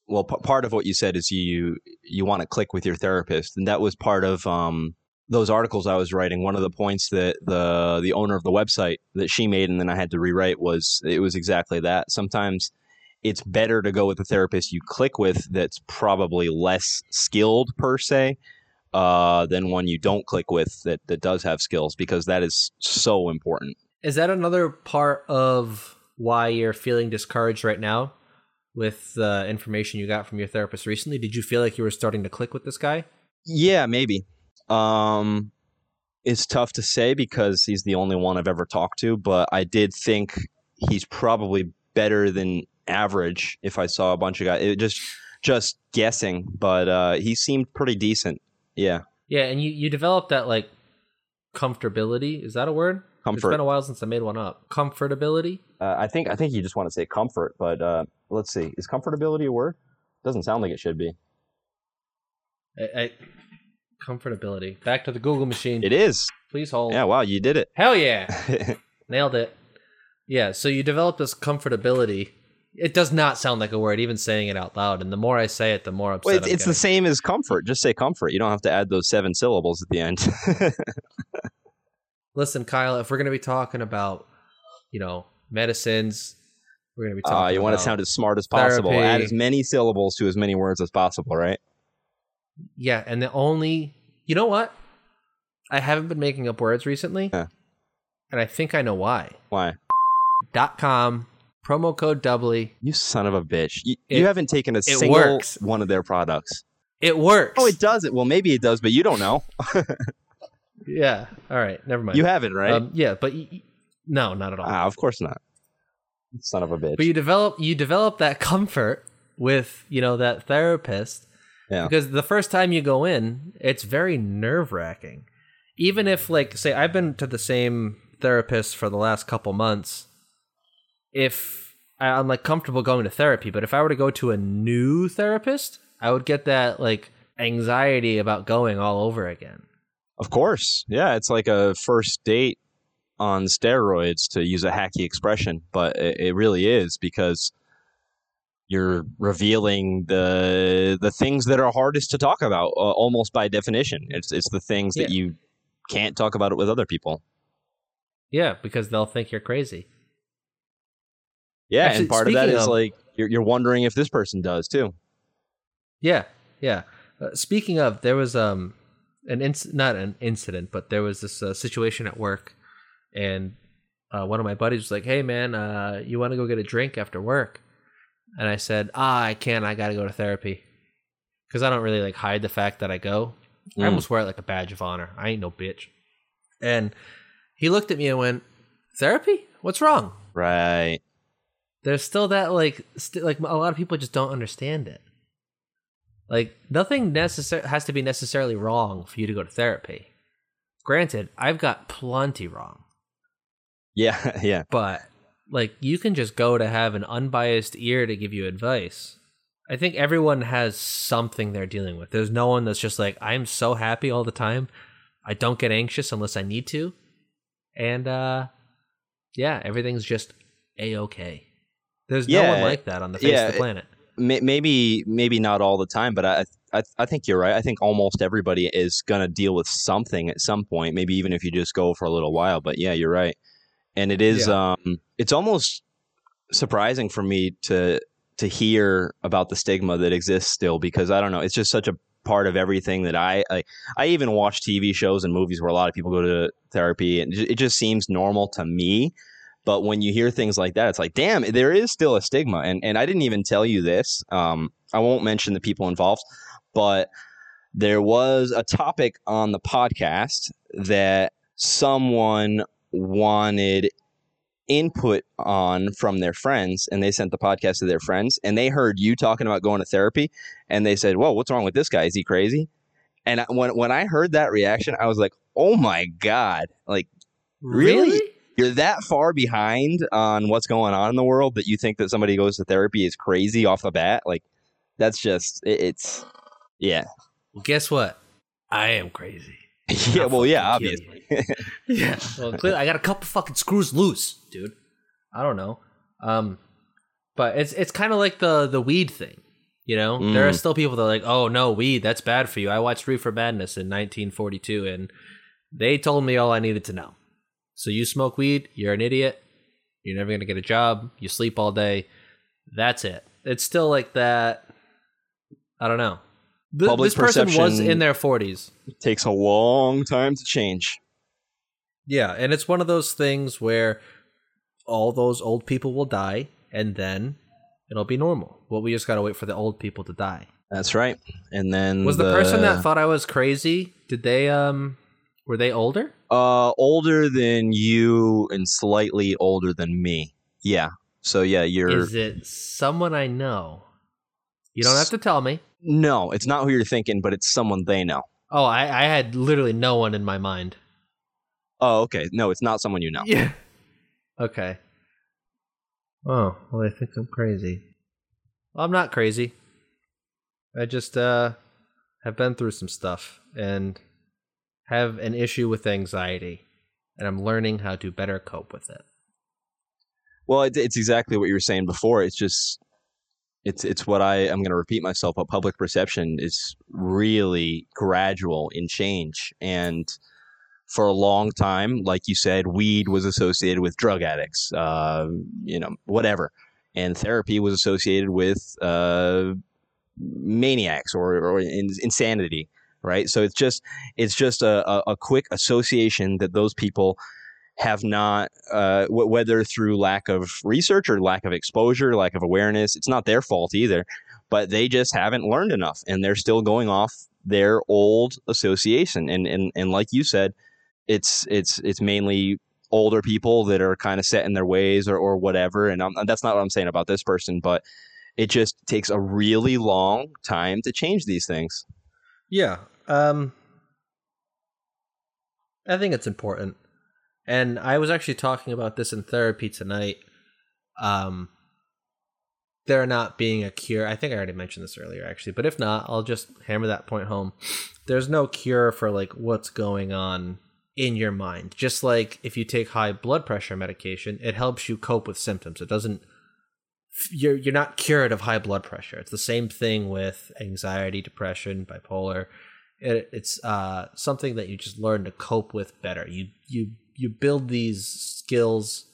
well p- part of what you said is you you want to click with your therapist, and that was part of um those articles I was writing. One of the points that the the owner of the website that she made, and then I had to rewrite was it was exactly that. Sometimes it's better to go with the therapist you click with that's probably less skilled per se uh, than one you don't click with that that does have skills because that is so important. is that another part of why you're feeling discouraged right now with the information you got from your therapist recently did you feel like you were starting to click with this guy Yeah, maybe. Um, it's tough to say because he's the only one I've ever talked to, but I did think he's probably better than average if I saw a bunch of guys. It just just guessing, but uh, he seemed pretty decent. Yeah, yeah and you you developed that like comfortability is that a word Comfort. It's been a while since i made one up comfortability Uh, I think I think you just want to say comfort, but uh, let's see. Is comfortability a word? Doesn't sound like it should be. I, I, comfortability. Back to the Google machine. It is. Please hold. Yeah. Wow, you did it. Hell yeah. <laughs> Nailed it. Yeah, so you develop this comfortability. It does not sound like a word, even saying it out loud. And the more I say it, the more upset Well, it's, it's the same as comfort. Just say comfort. You don't have to add those seven syllables at the end. <laughs> Listen, Kyle, if we're going to be talking about, you know, medicines, we're going to be talking Uh, you want to sound as smart as possible. Add as many syllables to as many words as possible, right? Yeah, and the only. You know what? I haven't been making up words recently. Yeah. And I think I know why. Why? Dot com, promo code doubly. You son of a bitch. You, It- you haven't taken a single works. one of their products. It works. Oh, it does it. Well, maybe it does, but you don't know. <laughs> Yeah. All right. Never mind. You haven't, right? Um, yeah, but y- no, not at all. ah, of course not. Son of a bitch. But you develop you develop that <laughs> comfort with you know that therapist Yeah. because the first time you go in, it's very nerve wracking. Even if like say I've been to the same therapist for the last couple months, if I'm like comfortable going to therapy, but if I were to go to a new therapist, I would get that like anxiety about going all over again. Of course. Yeah, it's like a first date on steroids, to use a hacky expression, but it, it really is because you're revealing the the things that are hardest to talk about uh, almost by definition. It's it's the things that you can't talk about it with other people. Yeah, because they'll think you're crazy. Yeah, Actually, and part of that is of- like you're you're wondering if this person does too. Yeah, yeah. Uh, speaking of, there was um an inc- not an incident, but there was this uh, situation at work, and uh, one of my buddies was like, "Hey, man, uh, you want to go get a drink after work?" And I said, "Ah, I can't. I got to go to therapy." Because I don't really like hide the fact that I go. I Mm. almost wear it like a badge of honor. I ain't no bitch. And he looked at me and went, "Therapy? What's wrong?" Right. there's still that like st- like a lot of people just don't understand it like nothing necessar- has to be necessarily wrong for you to go to therapy granted i've got plenty wrong Yeah, <laughs> yeah. but like you can just go to have an unbiased ear to give you advice i think everyone has something they're dealing with there's no one that's just like i'm so happy all the time i don't get anxious unless i need to and uh yeah everything's just a-okay there's no one like that on the face yeah, of the planet May- maybe maybe not all the time, but I I, I think you're right. I think almost everybody is gonna deal with something at some point. Maybe even if you just go for a little while. But yeah, you're right. And it is um it's almost surprising for me to to hear about the stigma that exists still because I don't know. It's just such a part of everything that I I, I even watch TV shows and movies where a lot of people go to therapy and it it just seems normal to me. But when you hear things like that, it's like, damn, there is still a stigma. And and I didn't even tell you this. Um, I won't mention the people involved, but there was a topic on the podcast that someone wanted input on from their friends and they sent the podcast to their friends and they heard you talking about going to therapy and they said whoa what's wrong with this guy? Is he crazy? And I- when, when i heard that reaction i was like oh my god like Really? you're that far behind on what's going on in the world that you think that somebody goes to therapy is crazy off the bat? Like that's just it, it's yeah. Well, guess what? I am crazy. <laughs> Yeah well yeah obviously yeah. <laughs> Well clearly i got a couple fucking screws loose dude. I don't know. Um but it's it's kind of like the the weed thing you know? There are Mm. still people that are like oh no weed that's bad for you. I watched reefer madness in 1942 and they told me all i needed to know. So you smoke weed you're an idiot you're never going to get a job you sleep all day that's it. It's still like that i don't know. Th- Public this person was in their 40s It takes a long time to change Yeah, and it's one of those things where all those old people will die and then it'll be normal. Well, we just got to wait for the old people to die. that's right and then Was the, person that thought I was crazy, did they um were they older? Uh, older than you and slightly older than me. Yeah. So yeah, you're. Is it someone I know? You don't have to tell me. no, it's not who you're thinking, but it's someone they know. Oh, I, I had literally no one in my mind. Oh, okay. No, it's not someone you know. Yeah. Okay. Oh, well, I think I'm crazy. Well, I'm not crazy. I just uh have been through some stuff and have an issue with anxiety, and I'm learning how to better cope with it. Well, it's exactly what you were saying before. It's just, it's it's what I I'm going to repeat myself. But public perception is really gradual in change, and for a long time, like you said, weed was associated with drug addicts, uh, you know, whatever, and therapy was associated with uh, maniacs or, or in, insanity, right? So it's just it's just a, a, a quick association that those people have not, uh, w- whether through lack of research or lack of exposure, lack of awareness, it's not their fault either, but they just haven't learned enough, and they're still going off their old association, and and and like you said it's it's it's mainly older people that are kind of set in their ways or, or whatever and I'm, that's not what i'm saying about this person but it just takes a really long time to change these things Yeah. Um I think it's important. And I was actually talking about this in therapy tonight. Um there not being a cure. I think I already mentioned this earlier actually, but if not, I'll just hammer that point home. There's no cure for like what's going on in your mind. Just like if you take high blood pressure medication, it helps you cope with symptoms. It doesn't you're you're not cured of high blood pressure. It's the same thing with anxiety, depression, bipolar. It, it's uh, something that you just learn to cope with better. You you you build these skills,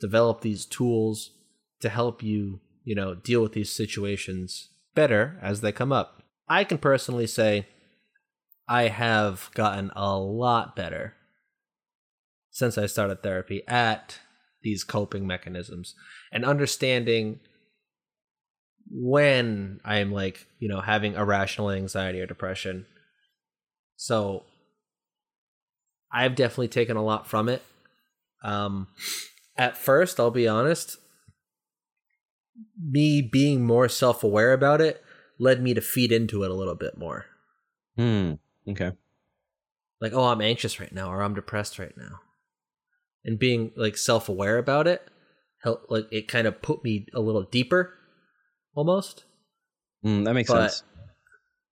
develop these tools to help you you know deal with these situations better as they come up. I can personally say I have gotten a lot better since I started therapy at these coping mechanisms and understanding when I'm like, you know, having irrational anxiety or depression. So I've definitely taken a lot from it. Um at first, I'll be honest, me being more self-aware about it led me to feed into it a little bit more. Hmm. Okay. Like, oh, I'm anxious right now or I'm depressed right now. And being like self-aware about it help like it kind of put me a little deeper almost. Mm, that makes But- sense.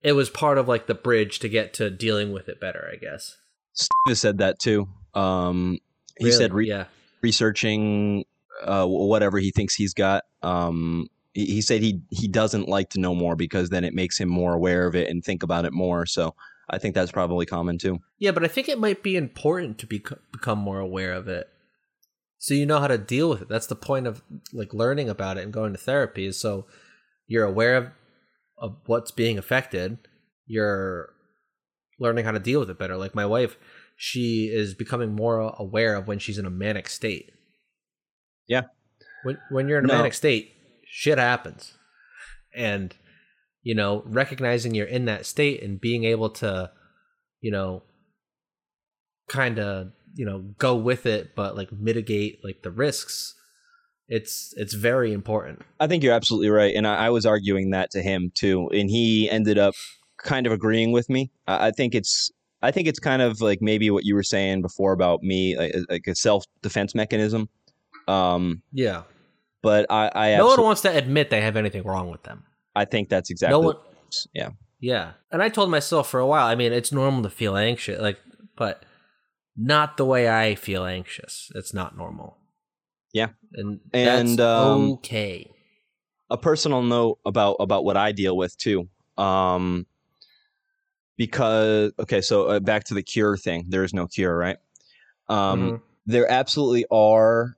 It was part of like the bridge to get to dealing with it better, I guess. Steve said that too. Um, he Really? said re- yeah. researching uh, whatever he thinks he's got. Um, he, he said he he doesn't like to know more because then it makes him more aware of it and think about it more. So I think that's probably common too. Yeah, but I think it might be important to bec- become more aware of it. So you know how to deal with it. That's the point of like learning about it and going to therapy is so you're aware of of what's being affected. You're learning how to deal with it better. Like my wife, she is becoming more aware of when she's in a manic state. Yeah. When when you're in a No. manic state, shit happens. And you know, recognizing you're in that state and being able to, you know, kind of, you know, go with it but like mitigate like the risks. It's it's very important. I think you're absolutely right, and I, I was arguing that to him too, and he ended up kind of agreeing with me. I, I think it's I think it's kind of like maybe what you were saying before about me, like, like a self defense mechanism. Um, Yeah. but I I, no one wants to admit they have anything wrong with them. I think that's exactly No one what it is. yeah. Yeah. And I told myself for a while, I mean, it's normal to feel anxious, like but not the way I feel anxious. It's not normal. Yeah. And And, um, okay. a personal note about about what I deal with too. Um, because okay, so uh, back to the cure thing. There is no cure, right? Um, Mhm. there absolutely are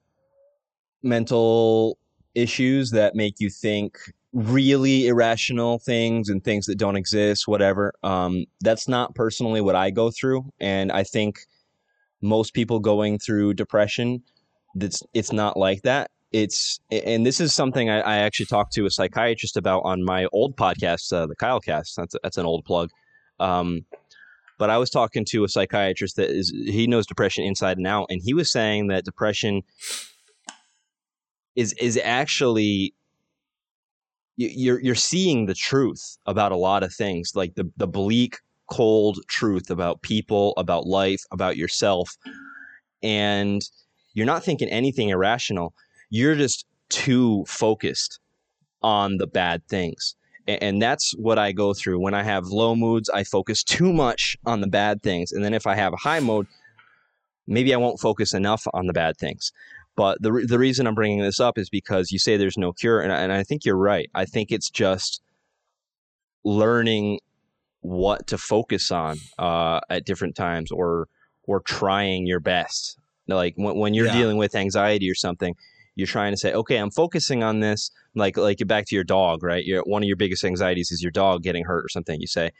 mental issues that make you think really irrational things and things that don't exist whatever um, that's not personally what i go through. And i think most people going through depression that's it's not like that. It's and this is something I, I actually talked to a psychiatrist about on my old podcast uh, the kyle cast that's, that's an old plug. Um, but I was talking to a psychiatrist that is he knows depression inside and out, and he was saying that depression is is actually you're you're seeing the truth about a lot of things, like the the bleak, cold truth about people, about life, about yourself, and you're not thinking anything irrational. You're just too focused on the bad things. And that's what I go through. When I have low moods, I focus too much on the bad things. And then if I have a high mode, maybe I won't focus enough on the bad things. But the, re- the reason I'm bringing this up is because you say there's no cure. And I, and I think you're right. I think it's just learning what to focus on uh, at different times or or trying your best. Like when, when you're Yeah. dealing with anxiety or something, you're trying to say, okay, I'm focusing on this. Like like back to your dog, right? Your one of your biggest anxieties is your dog getting hurt or something. You say,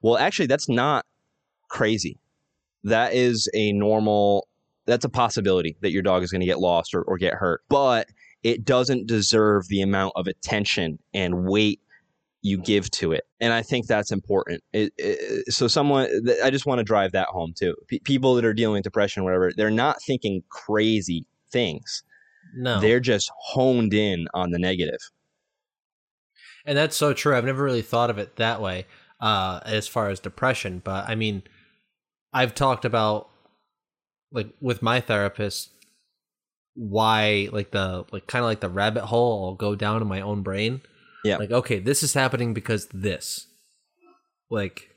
well, actually, that's not crazy. That is a normal. That's a possibility that your dog is going to get lost or, or get hurt, but it doesn't deserve the amount of attention and weight you give to it and i think that's important it, it- so someone i just want to drive that home too P- people that are dealing with depression whatever they're not thinking crazy things No. they're just honed in on the negative And that's so true. I've never really thought of it that way uh, as far as depression. But I mean, I've talked about like with my therapist why like the like kind of like the rabbit hole I'll go down in my own brain. Yeah. Like okay, this is happening because this. Like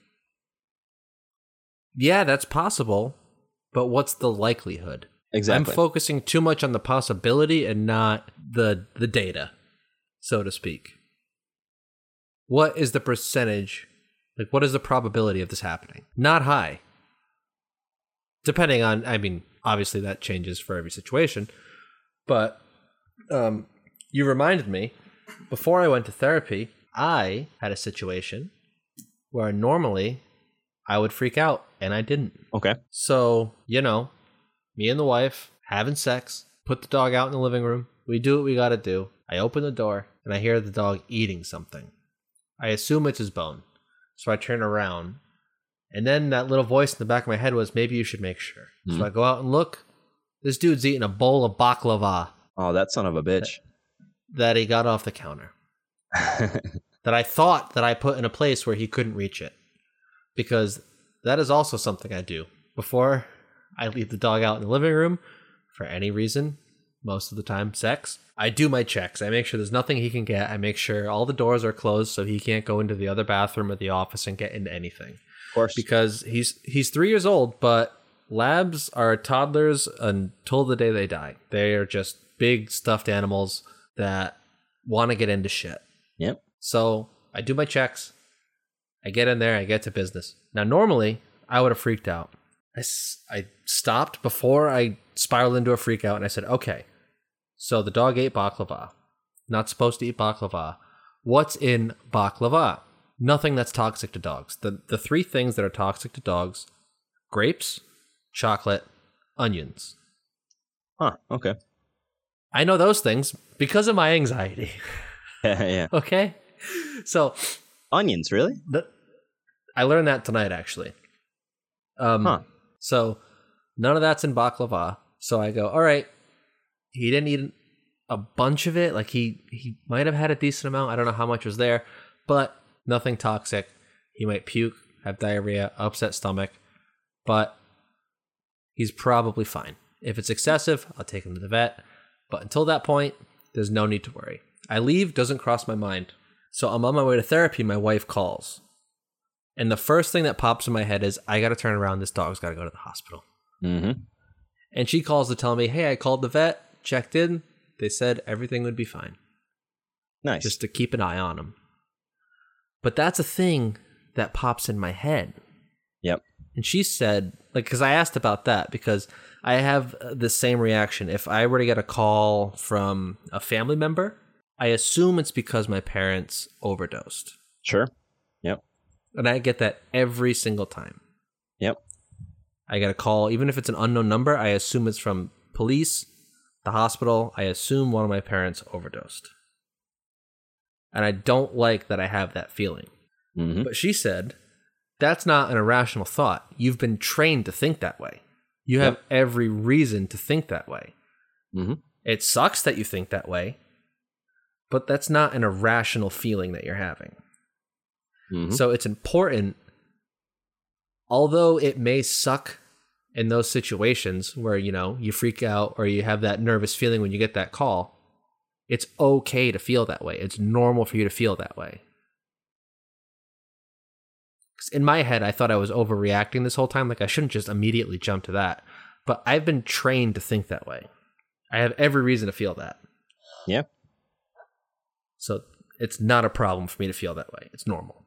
yeah, that's possible, but what's the likelihood? exactly I'm focusing too much on the possibility and not the the data. so to speak, what is the percentage? Like, what is the probability of this happening? Not high. Depending on, I mean, obviously that changes for every situation, but um, you reminded me before I went to therapy, I had a situation where normally I would freak out and I didn't. Okay. So, you know, me and the wife having sex, put the dog out in the living room. We do what we got to do. I open the door and I hear the dog eating something. I assume it's his bone. So I turn around. And then that little voice in the back of my head was, maybe you should make sure. So hmm. I go out and look. This dude's eating a bowl of baklava Oh, that son of a bitch. that he got off the counter. <laughs> that I thought that I put in a place where he couldn't reach it. Because that is also something I do. Before I leave the dog out in the living room for any reason, most of the time sex, I do my checks. I make sure there's nothing he can get. I make sure all the doors are closed so he can't go into the other bathroom or the office and get into anything. of course. Because he's he's 3 years old, but labs are toddlers until the day they die. They are just big stuffed animals that want to get into shit. Yep. So I do my checks. I get in there. I get to business. Now, normally, I would have freaked out. I, s- I stopped before I spiraled into a freak out and I said, okay, so the dog ate baklava. Not supposed to eat baklava. What's in baklava? Nothing that's toxic to dogs. The, the three things that are toxic to dogs grapes, chocolate, onions. Huh. Okay. I know those things because of my anxiety. <laughs> yeah. okay? So Onions, really? the, I learned that tonight actually. Um, Huh. So none of that's in baklava. So I go, all right. He didn't eat a bunch of it. Like he he might have had a decent amount. I don't know how much was there, but nothing toxic. He might puke, have diarrhea, upset stomach, but he's probably fine. If it's excessive, I'll take him to the vet. But until that point, there's no need to worry. I leave, doesn't cross my mind. So I'm on my way to therapy. My wife calls. And the first thing that pops in my head is, I got to turn around. This dog's got to go to the hospital. Mm-hmm. And she calls to tell me, hey, I called the vet, checked in. They said everything would be fine, Nice. just to keep an eye on them. But that's a thing that pops in my head. Yep. And she said, like, because I asked about that because I have uh, the same reaction. If I were to get a call from a family member, I assume it's because my parents overdosed. Sure. Yep. And I get that every single time. Yep. I get a call, even if it's an unknown number, I assume it's from police, the hospital. I assume one of my parents overdosed. And I don't like that I have that feeling. Mm-hmm. But she said, that's not an irrational thought. You've been trained to think that way. You have every reason to think that way. Mhm. It sucks that you think that way, but that's not an irrational feeling that you're having. Mhm. So it's important, although it may suck in those situations where, you know, you freak out or you have that nervous feeling when you get that call. It's okay to feel that way. It's normal for you to feel that way In my head, I thought I was overreacting this whole time. Like, I shouldn't just immediately jump to that. But I've been trained to think that way. I have every reason to feel that. Yeah. So it's not a problem for me to feel that way. It's normal.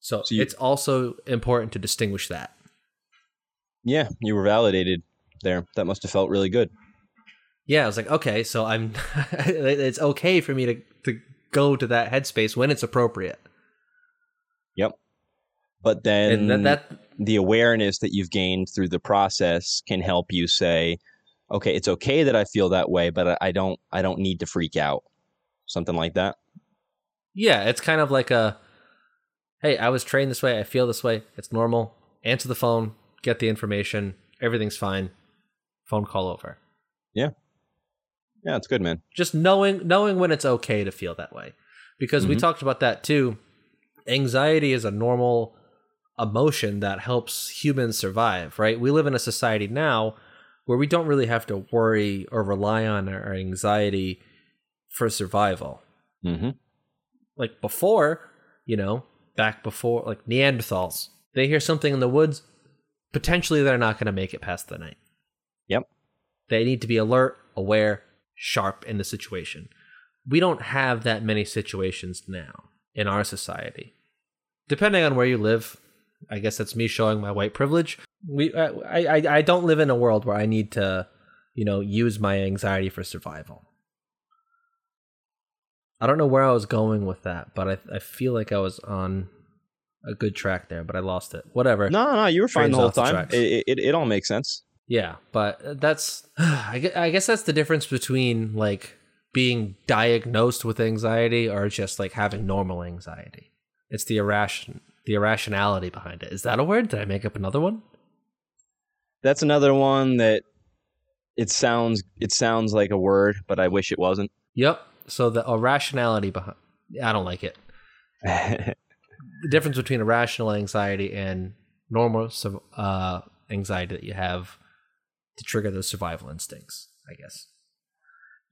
So, So you- it's also important to distinguish that. Yeah, you were validated there. That must have felt really good. Yeah, I was like, okay, so I'm. <laughs> it's okay for me to to go to that headspace when it's appropriate. Yep. But then And that, that the awareness that you've gained through the process can help you say, okay, it's okay that I feel that way, but I don't I don't need to freak out. Something like that. yeah, it's kind of like a. Hey, I was trained this way. I feel this way. It's normal. Answer the phone. Get the information. Everything's fine. Phone call over. Yeah, Yeah, it's good, man. just knowing knowing when it's okay to feel that way because we Mhm. talked about that too anxiety is a normal emotion that helps humans survive right we live in a society now where we don't really have to worry or rely on our anxiety for survival Mm-hmm. like before you know back before like neanderthals they hear something in the woods potentially they're not going to make it past the night Yep. they need to be alert aware sharp in the situation we don't have that many situations now in our society. Depending on where you live, I guess that's me showing my white privilege. We, uh, I, I, I don't live in a world where I need to, you know, use my anxiety for survival. I don't know where I was going with that, but I, I feel like I was on a good track there, but I lost it. Whatever. No, no, you were fine Trains the whole off the time. It, it, it all makes sense. Yeah, but that's <sighs> I I guess that's the difference between like being diagnosed with anxiety or just like having normal anxiety. It's the irration the irrationality behind it. Is that a word? Did I make up another one? That's another one that it sounds it sounds like a word, but I wish it wasn't. Yep. So the irrationality behind I don't like it. <laughs> The difference between irrational anxiety and normal uh, anxiety that you have to trigger those survival instincts, I guess.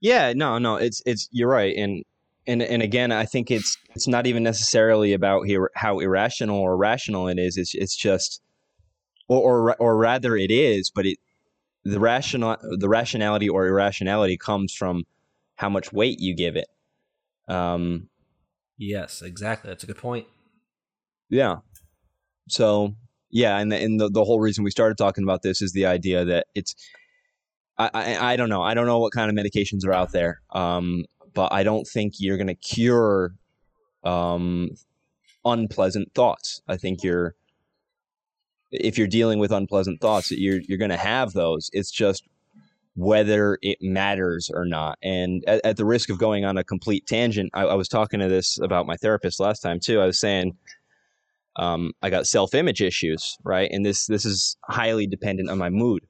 Yeah, no, no, it's it's you're right, and and and again, I think it's it's not even necessarily about here how irrational or rational it is. It's it's just, or or or rather, it is, but it the rational the rationality or irrationality comes from how much weight you give it. Um, Yes, exactly. That's a good point. Yeah. So yeah, and the, and the the whole reason we started talking about this is the idea that it's. I, I I don't know. I don't know what kind of medications are out there. Um, but I don't think you're going to cure um, unpleasant thoughts. I think you're if you're dealing with unpleasant thoughts, you're you're going to have those. It's just whether it matters or not. And at, at the risk of going on a complete tangent, I, I was talking to this about my therapist last time too. I was saying um, I got self-image issues, right? And this this is highly dependent on my mood.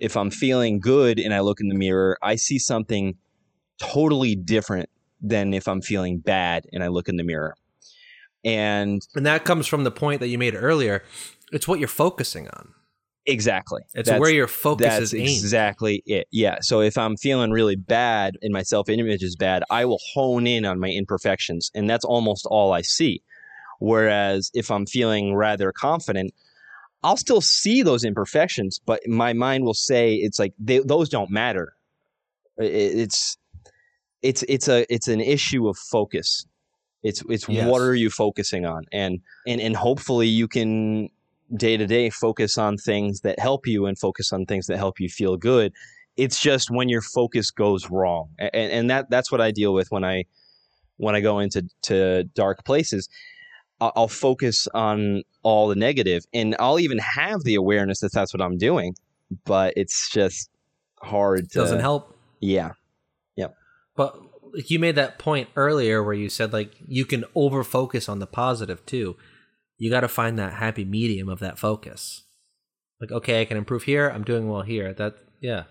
If I'm feeling good and I look in the mirror, I see something totally different than if I'm feeling bad and I look in the mirror. And And that comes from the point that you made earlier. It's what you're focusing on. exactly, It's That's- where your focus That's is aimed. exactly it. Yeah. So if I'm feeling really bad and my self image is bad, I will hone in on my imperfections, and that's almost all I see. Whereas if I'm feeling rather confident, I'll still see those imperfections, but my mind will say it's like they, those don't matter. It's it's it's a it's an issue of focus. It's it's Yes. what are you focusing on, and and and hopefully you can day to day focus on things that help you and focus on things that help you feel good. It's just when your focus goes wrong, and, and that that's what I deal with when I when I go into to dark places. I'll, focus on all the negative, and I'll even have the awareness that that's what I'm doing, but it's just hard to Doesn't help. Yeah, Yep. But you made that point earlier where you said like you can over focus on the positive too. You got to find that happy medium of that focus. Like okay, I can improve here. I'm doing well here. That yeah.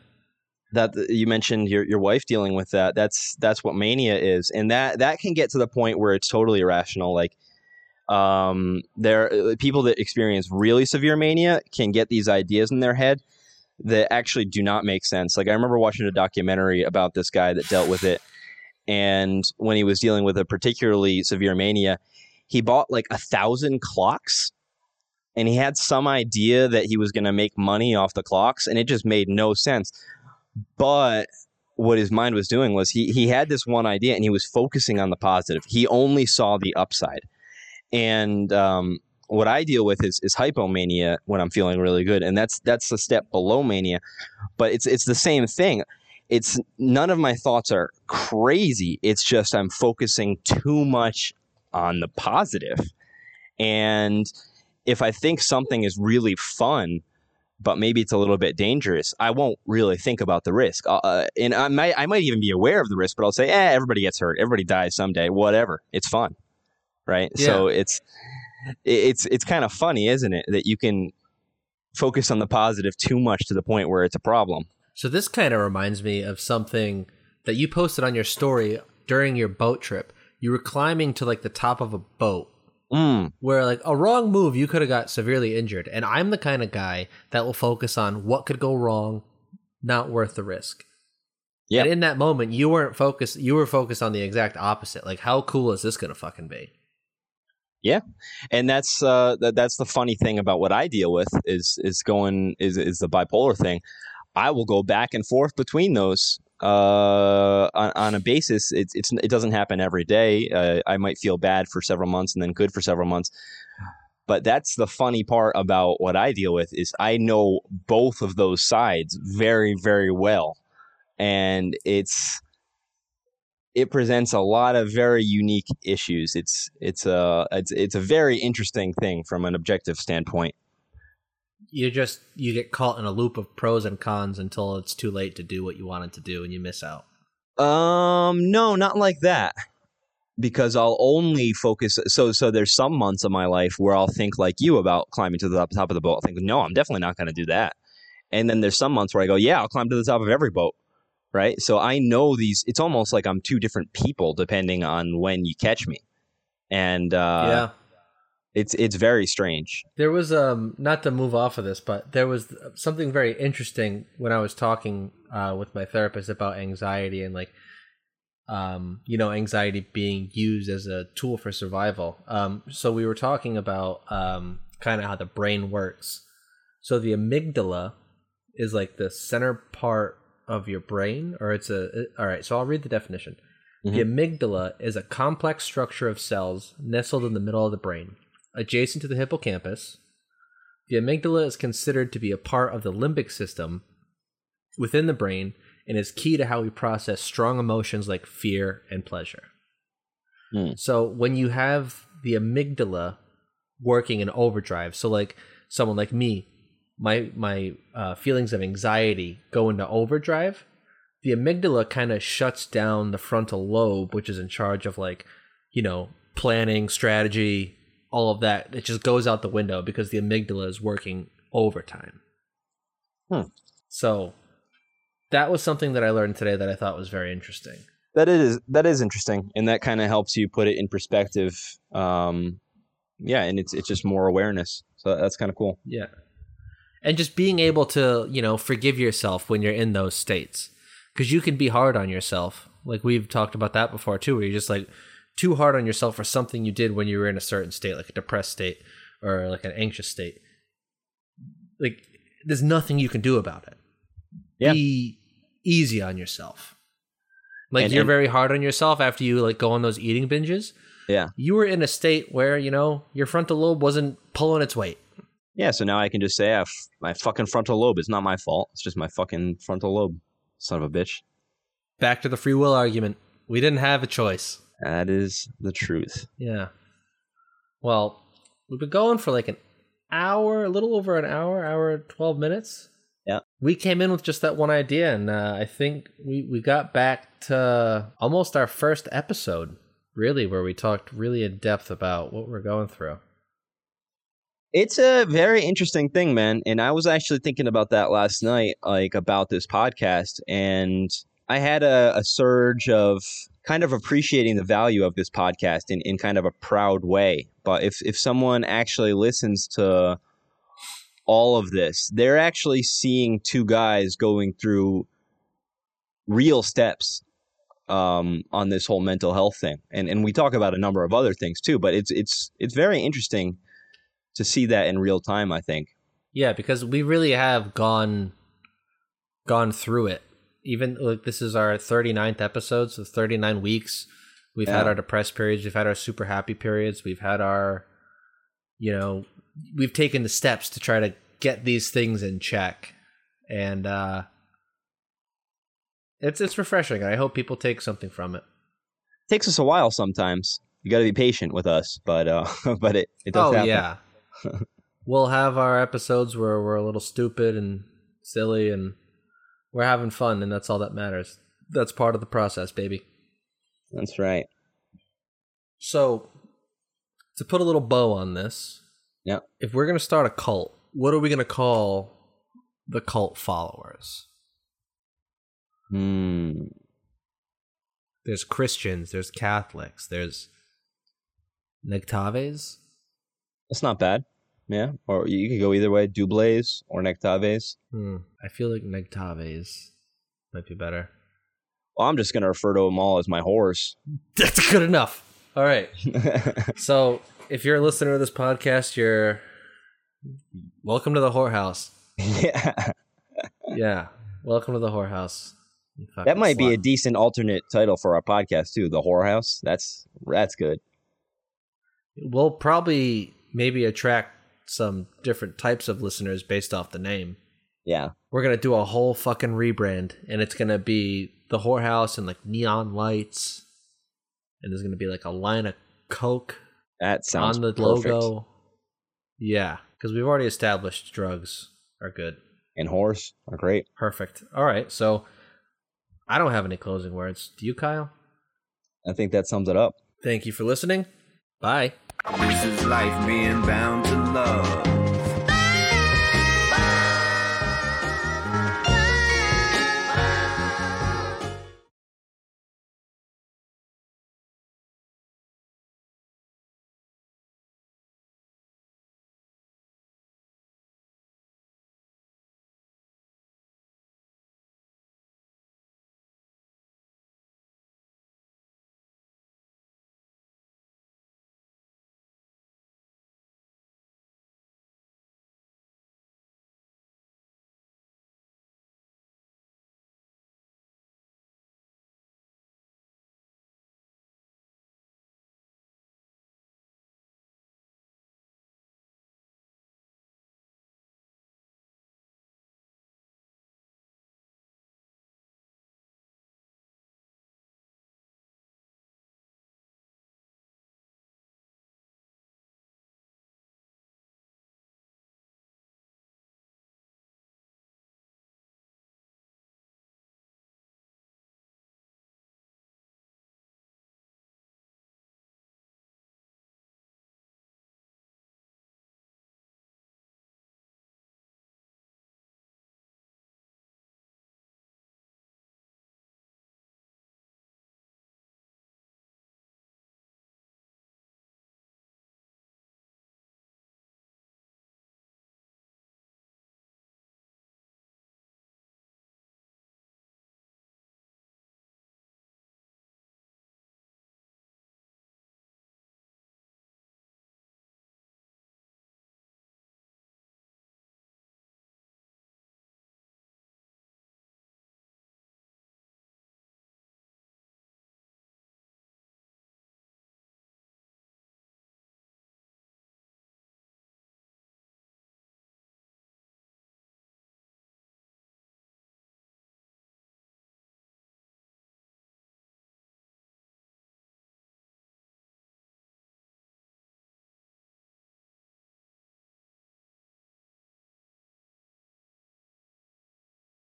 that uh, you mentioned your your wife dealing with that. That's that's what mania is, and that that can get to the point where it's totally irrational. Like, um, there uh, people that experience really severe mania can get these ideas in their head that actually do not make sense. Like I remember watching a documentary about this guy that dealt with it, and when he was dealing with a particularly severe mania, he bought like a thousand clocks. And he had some idea that he was going to make money off the clocks, and it just made no sense but what his mind was doing was he he had this one idea and he was focusing on the positive. He only saw the upside. And um, what I deal with is, is hypomania when I'm feeling really good, and that's that's a step below mania, but it's it's the same thing. It's none of my thoughts are crazy. It's just I'm focusing too much on the positive, and if I think something is really fun, but maybe it's a little bit dangerous, I won't really think about the risk. Uh, and I might, I might even be aware of the risk, but I'll say, eh, everybody gets hurt. Everybody dies someday. Whatever. It's fun. Right. So it's, it's, it's kind of funny, isn't it? That you can focus on the positive too much to the point where it's a problem. So this kind of reminds me of something that you posted on your story during your boat trip. You were climbing to like the top of a boat Mm, where like a wrong move you could have got severely injured. And I'm the kind of guy that will focus on what could go wrong, not worth the risk. Yeah. And in that moment, you weren't focused. You were focused on the exact opposite. Like, how cool is this gonna fucking be? And that's uh, that, that's the funny thing about what I deal with is is going is is the bipolar thing. I will go back and forth between those uh, on, on a basis. It's, it's it doesn't happen every day. Uh, I might feel bad for several months and then good for several months. But that's the funny part about what I deal with is I know both of those sides very very well, and it's it presents a lot of very unique issues. It's it's a it's it's a very interesting thing from an objective standpoint. You just you get caught in a loop of pros and cons until it's too late to do what you wanted to do and you miss out. Um, no, not like that. Because I'll only focus. So, so there's some months of my life where I'll think like you about climbing to the top, top of the boat. I'll think, no, I'm definitely not going to do that. And then there's some months where I go, yeah, I'll climb to the top of every boat. Right. So I know these. It's almost like I'm two different people depending on when you catch me. And uh, yeah. it's it's very strange. There was um not to move off of this, but there was something very interesting when I was talking uh, with my therapist about anxiety and like um you know anxiety being used as a tool for survival. Um so we were talking about um kind of how the brain works. So the amygdala is like the center part of your brain or it's a all right, so I'll read the definition. The amygdala is a complex structure of cells nestled in the middle of the brain, adjacent to the hippocampus. The amygdala is considered to be a part of the limbic system within the brain and is key to how we process strong emotions like fear and pleasure. Hmm. So when you have the amygdala working in overdrive, so like someone like me, my my uh, feelings of anxiety go into overdrive. The amygdala kind of shuts down the frontal lobe, which is in charge of like, you know, planning, strategy, all of that. It just goes out the window because the amygdala is working overtime. Hmm. So that was something that I learned today that I thought was very interesting. That is that is interesting, and that kind of helps you put it in perspective. Um, yeah, and it's it's just more awareness. So that's kind of cool. Yeah. And just being able to, you know, forgive yourself when you're in those states. Because you can be hard on yourself. Like we've talked about that before too, where you're just like too hard on yourself for something you did when you were in a certain state, like a depressed state or like an anxious state. Like there's nothing you can do about it. Yeah. Be easy on yourself. Like And- you're and- very hard on yourself after you like go on those eating binges. Yeah, You were in a state where, you know, your frontal lobe wasn't pulling its weight. Yeah. So now I can just say, ah, f- my fucking frontal lobe. It's not my fault. It's just my fucking frontal lobe. Son of a bitch. Back to the free will argument. We didn't have a choice. That is the truth. Yeah. Well, we've been going for like an hour, a little over an hour, hour twelve minutes. Yeah. We came in with just that one idea, and uh, I think we we got back to almost our first episode, really, where we talked really in depth about what we're going through. It's a very interesting thing, man. And I was actually thinking about that last night, like about this podcast. And I had a, a surge of kind of appreciating the value of this podcast in, in kind of a proud way. But if, if someone actually listens to all of this, they're actually seeing two guys going through real steps um, on this whole mental health thing. And and we talk about a number of other things too, but it's it's it's very interesting to see that in real time, I think. Yeah, because we really have gone gone through it. Even like this is our 39th episode, so 39 weeks. We've had our depressed periods, we've had our super happy periods, we've had our you know, we've taken the steps to try to get these things in check. And uh it's it's refreshing. I hope people take something from it. takes us a while sometimes. You got to be patient with us, but uh, <laughs> but it it does oh happen. yeah. We'll have our episodes where we're a little stupid and silly and we're having fun and that's all that matters. That's part of the process, baby. That's right. So to put a little bow on this, Yep. if we're gonna start a cult, what are we gonna call the cult followers? Hmm. There's Christians, there's Catholics, there's Nectaves. That's not bad. Yeah, or you could go either way: Dublays or Nectaves. Hmm. I feel like Nectaves might be better. Well, I'm just gonna refer to them all as my horse. <laughs> That's good enough. All right. <laughs> So, if you're a listener to this podcast, you're welcome to the whorehouse. yeah. <laughs> Yeah, welcome to the whorehouse. That might be a decent alternate title for our podcast too. The whorehouse. That's that's good. We'll probably maybe attract some different types of listeners based off the name. Yeah. We're gonna do a whole fucking rebrand, and it's gonna be the whorehouse and like neon lights, and there's gonna be like a line of coke That sounds on the perfect. logo. Yeah, because we've already established drugs are good. And whores are great. Perfect. All right, so I don't have any closing words. Do you, Kyle? I think that sums it up. Thank you for listening. Bye. This is life being bound to love.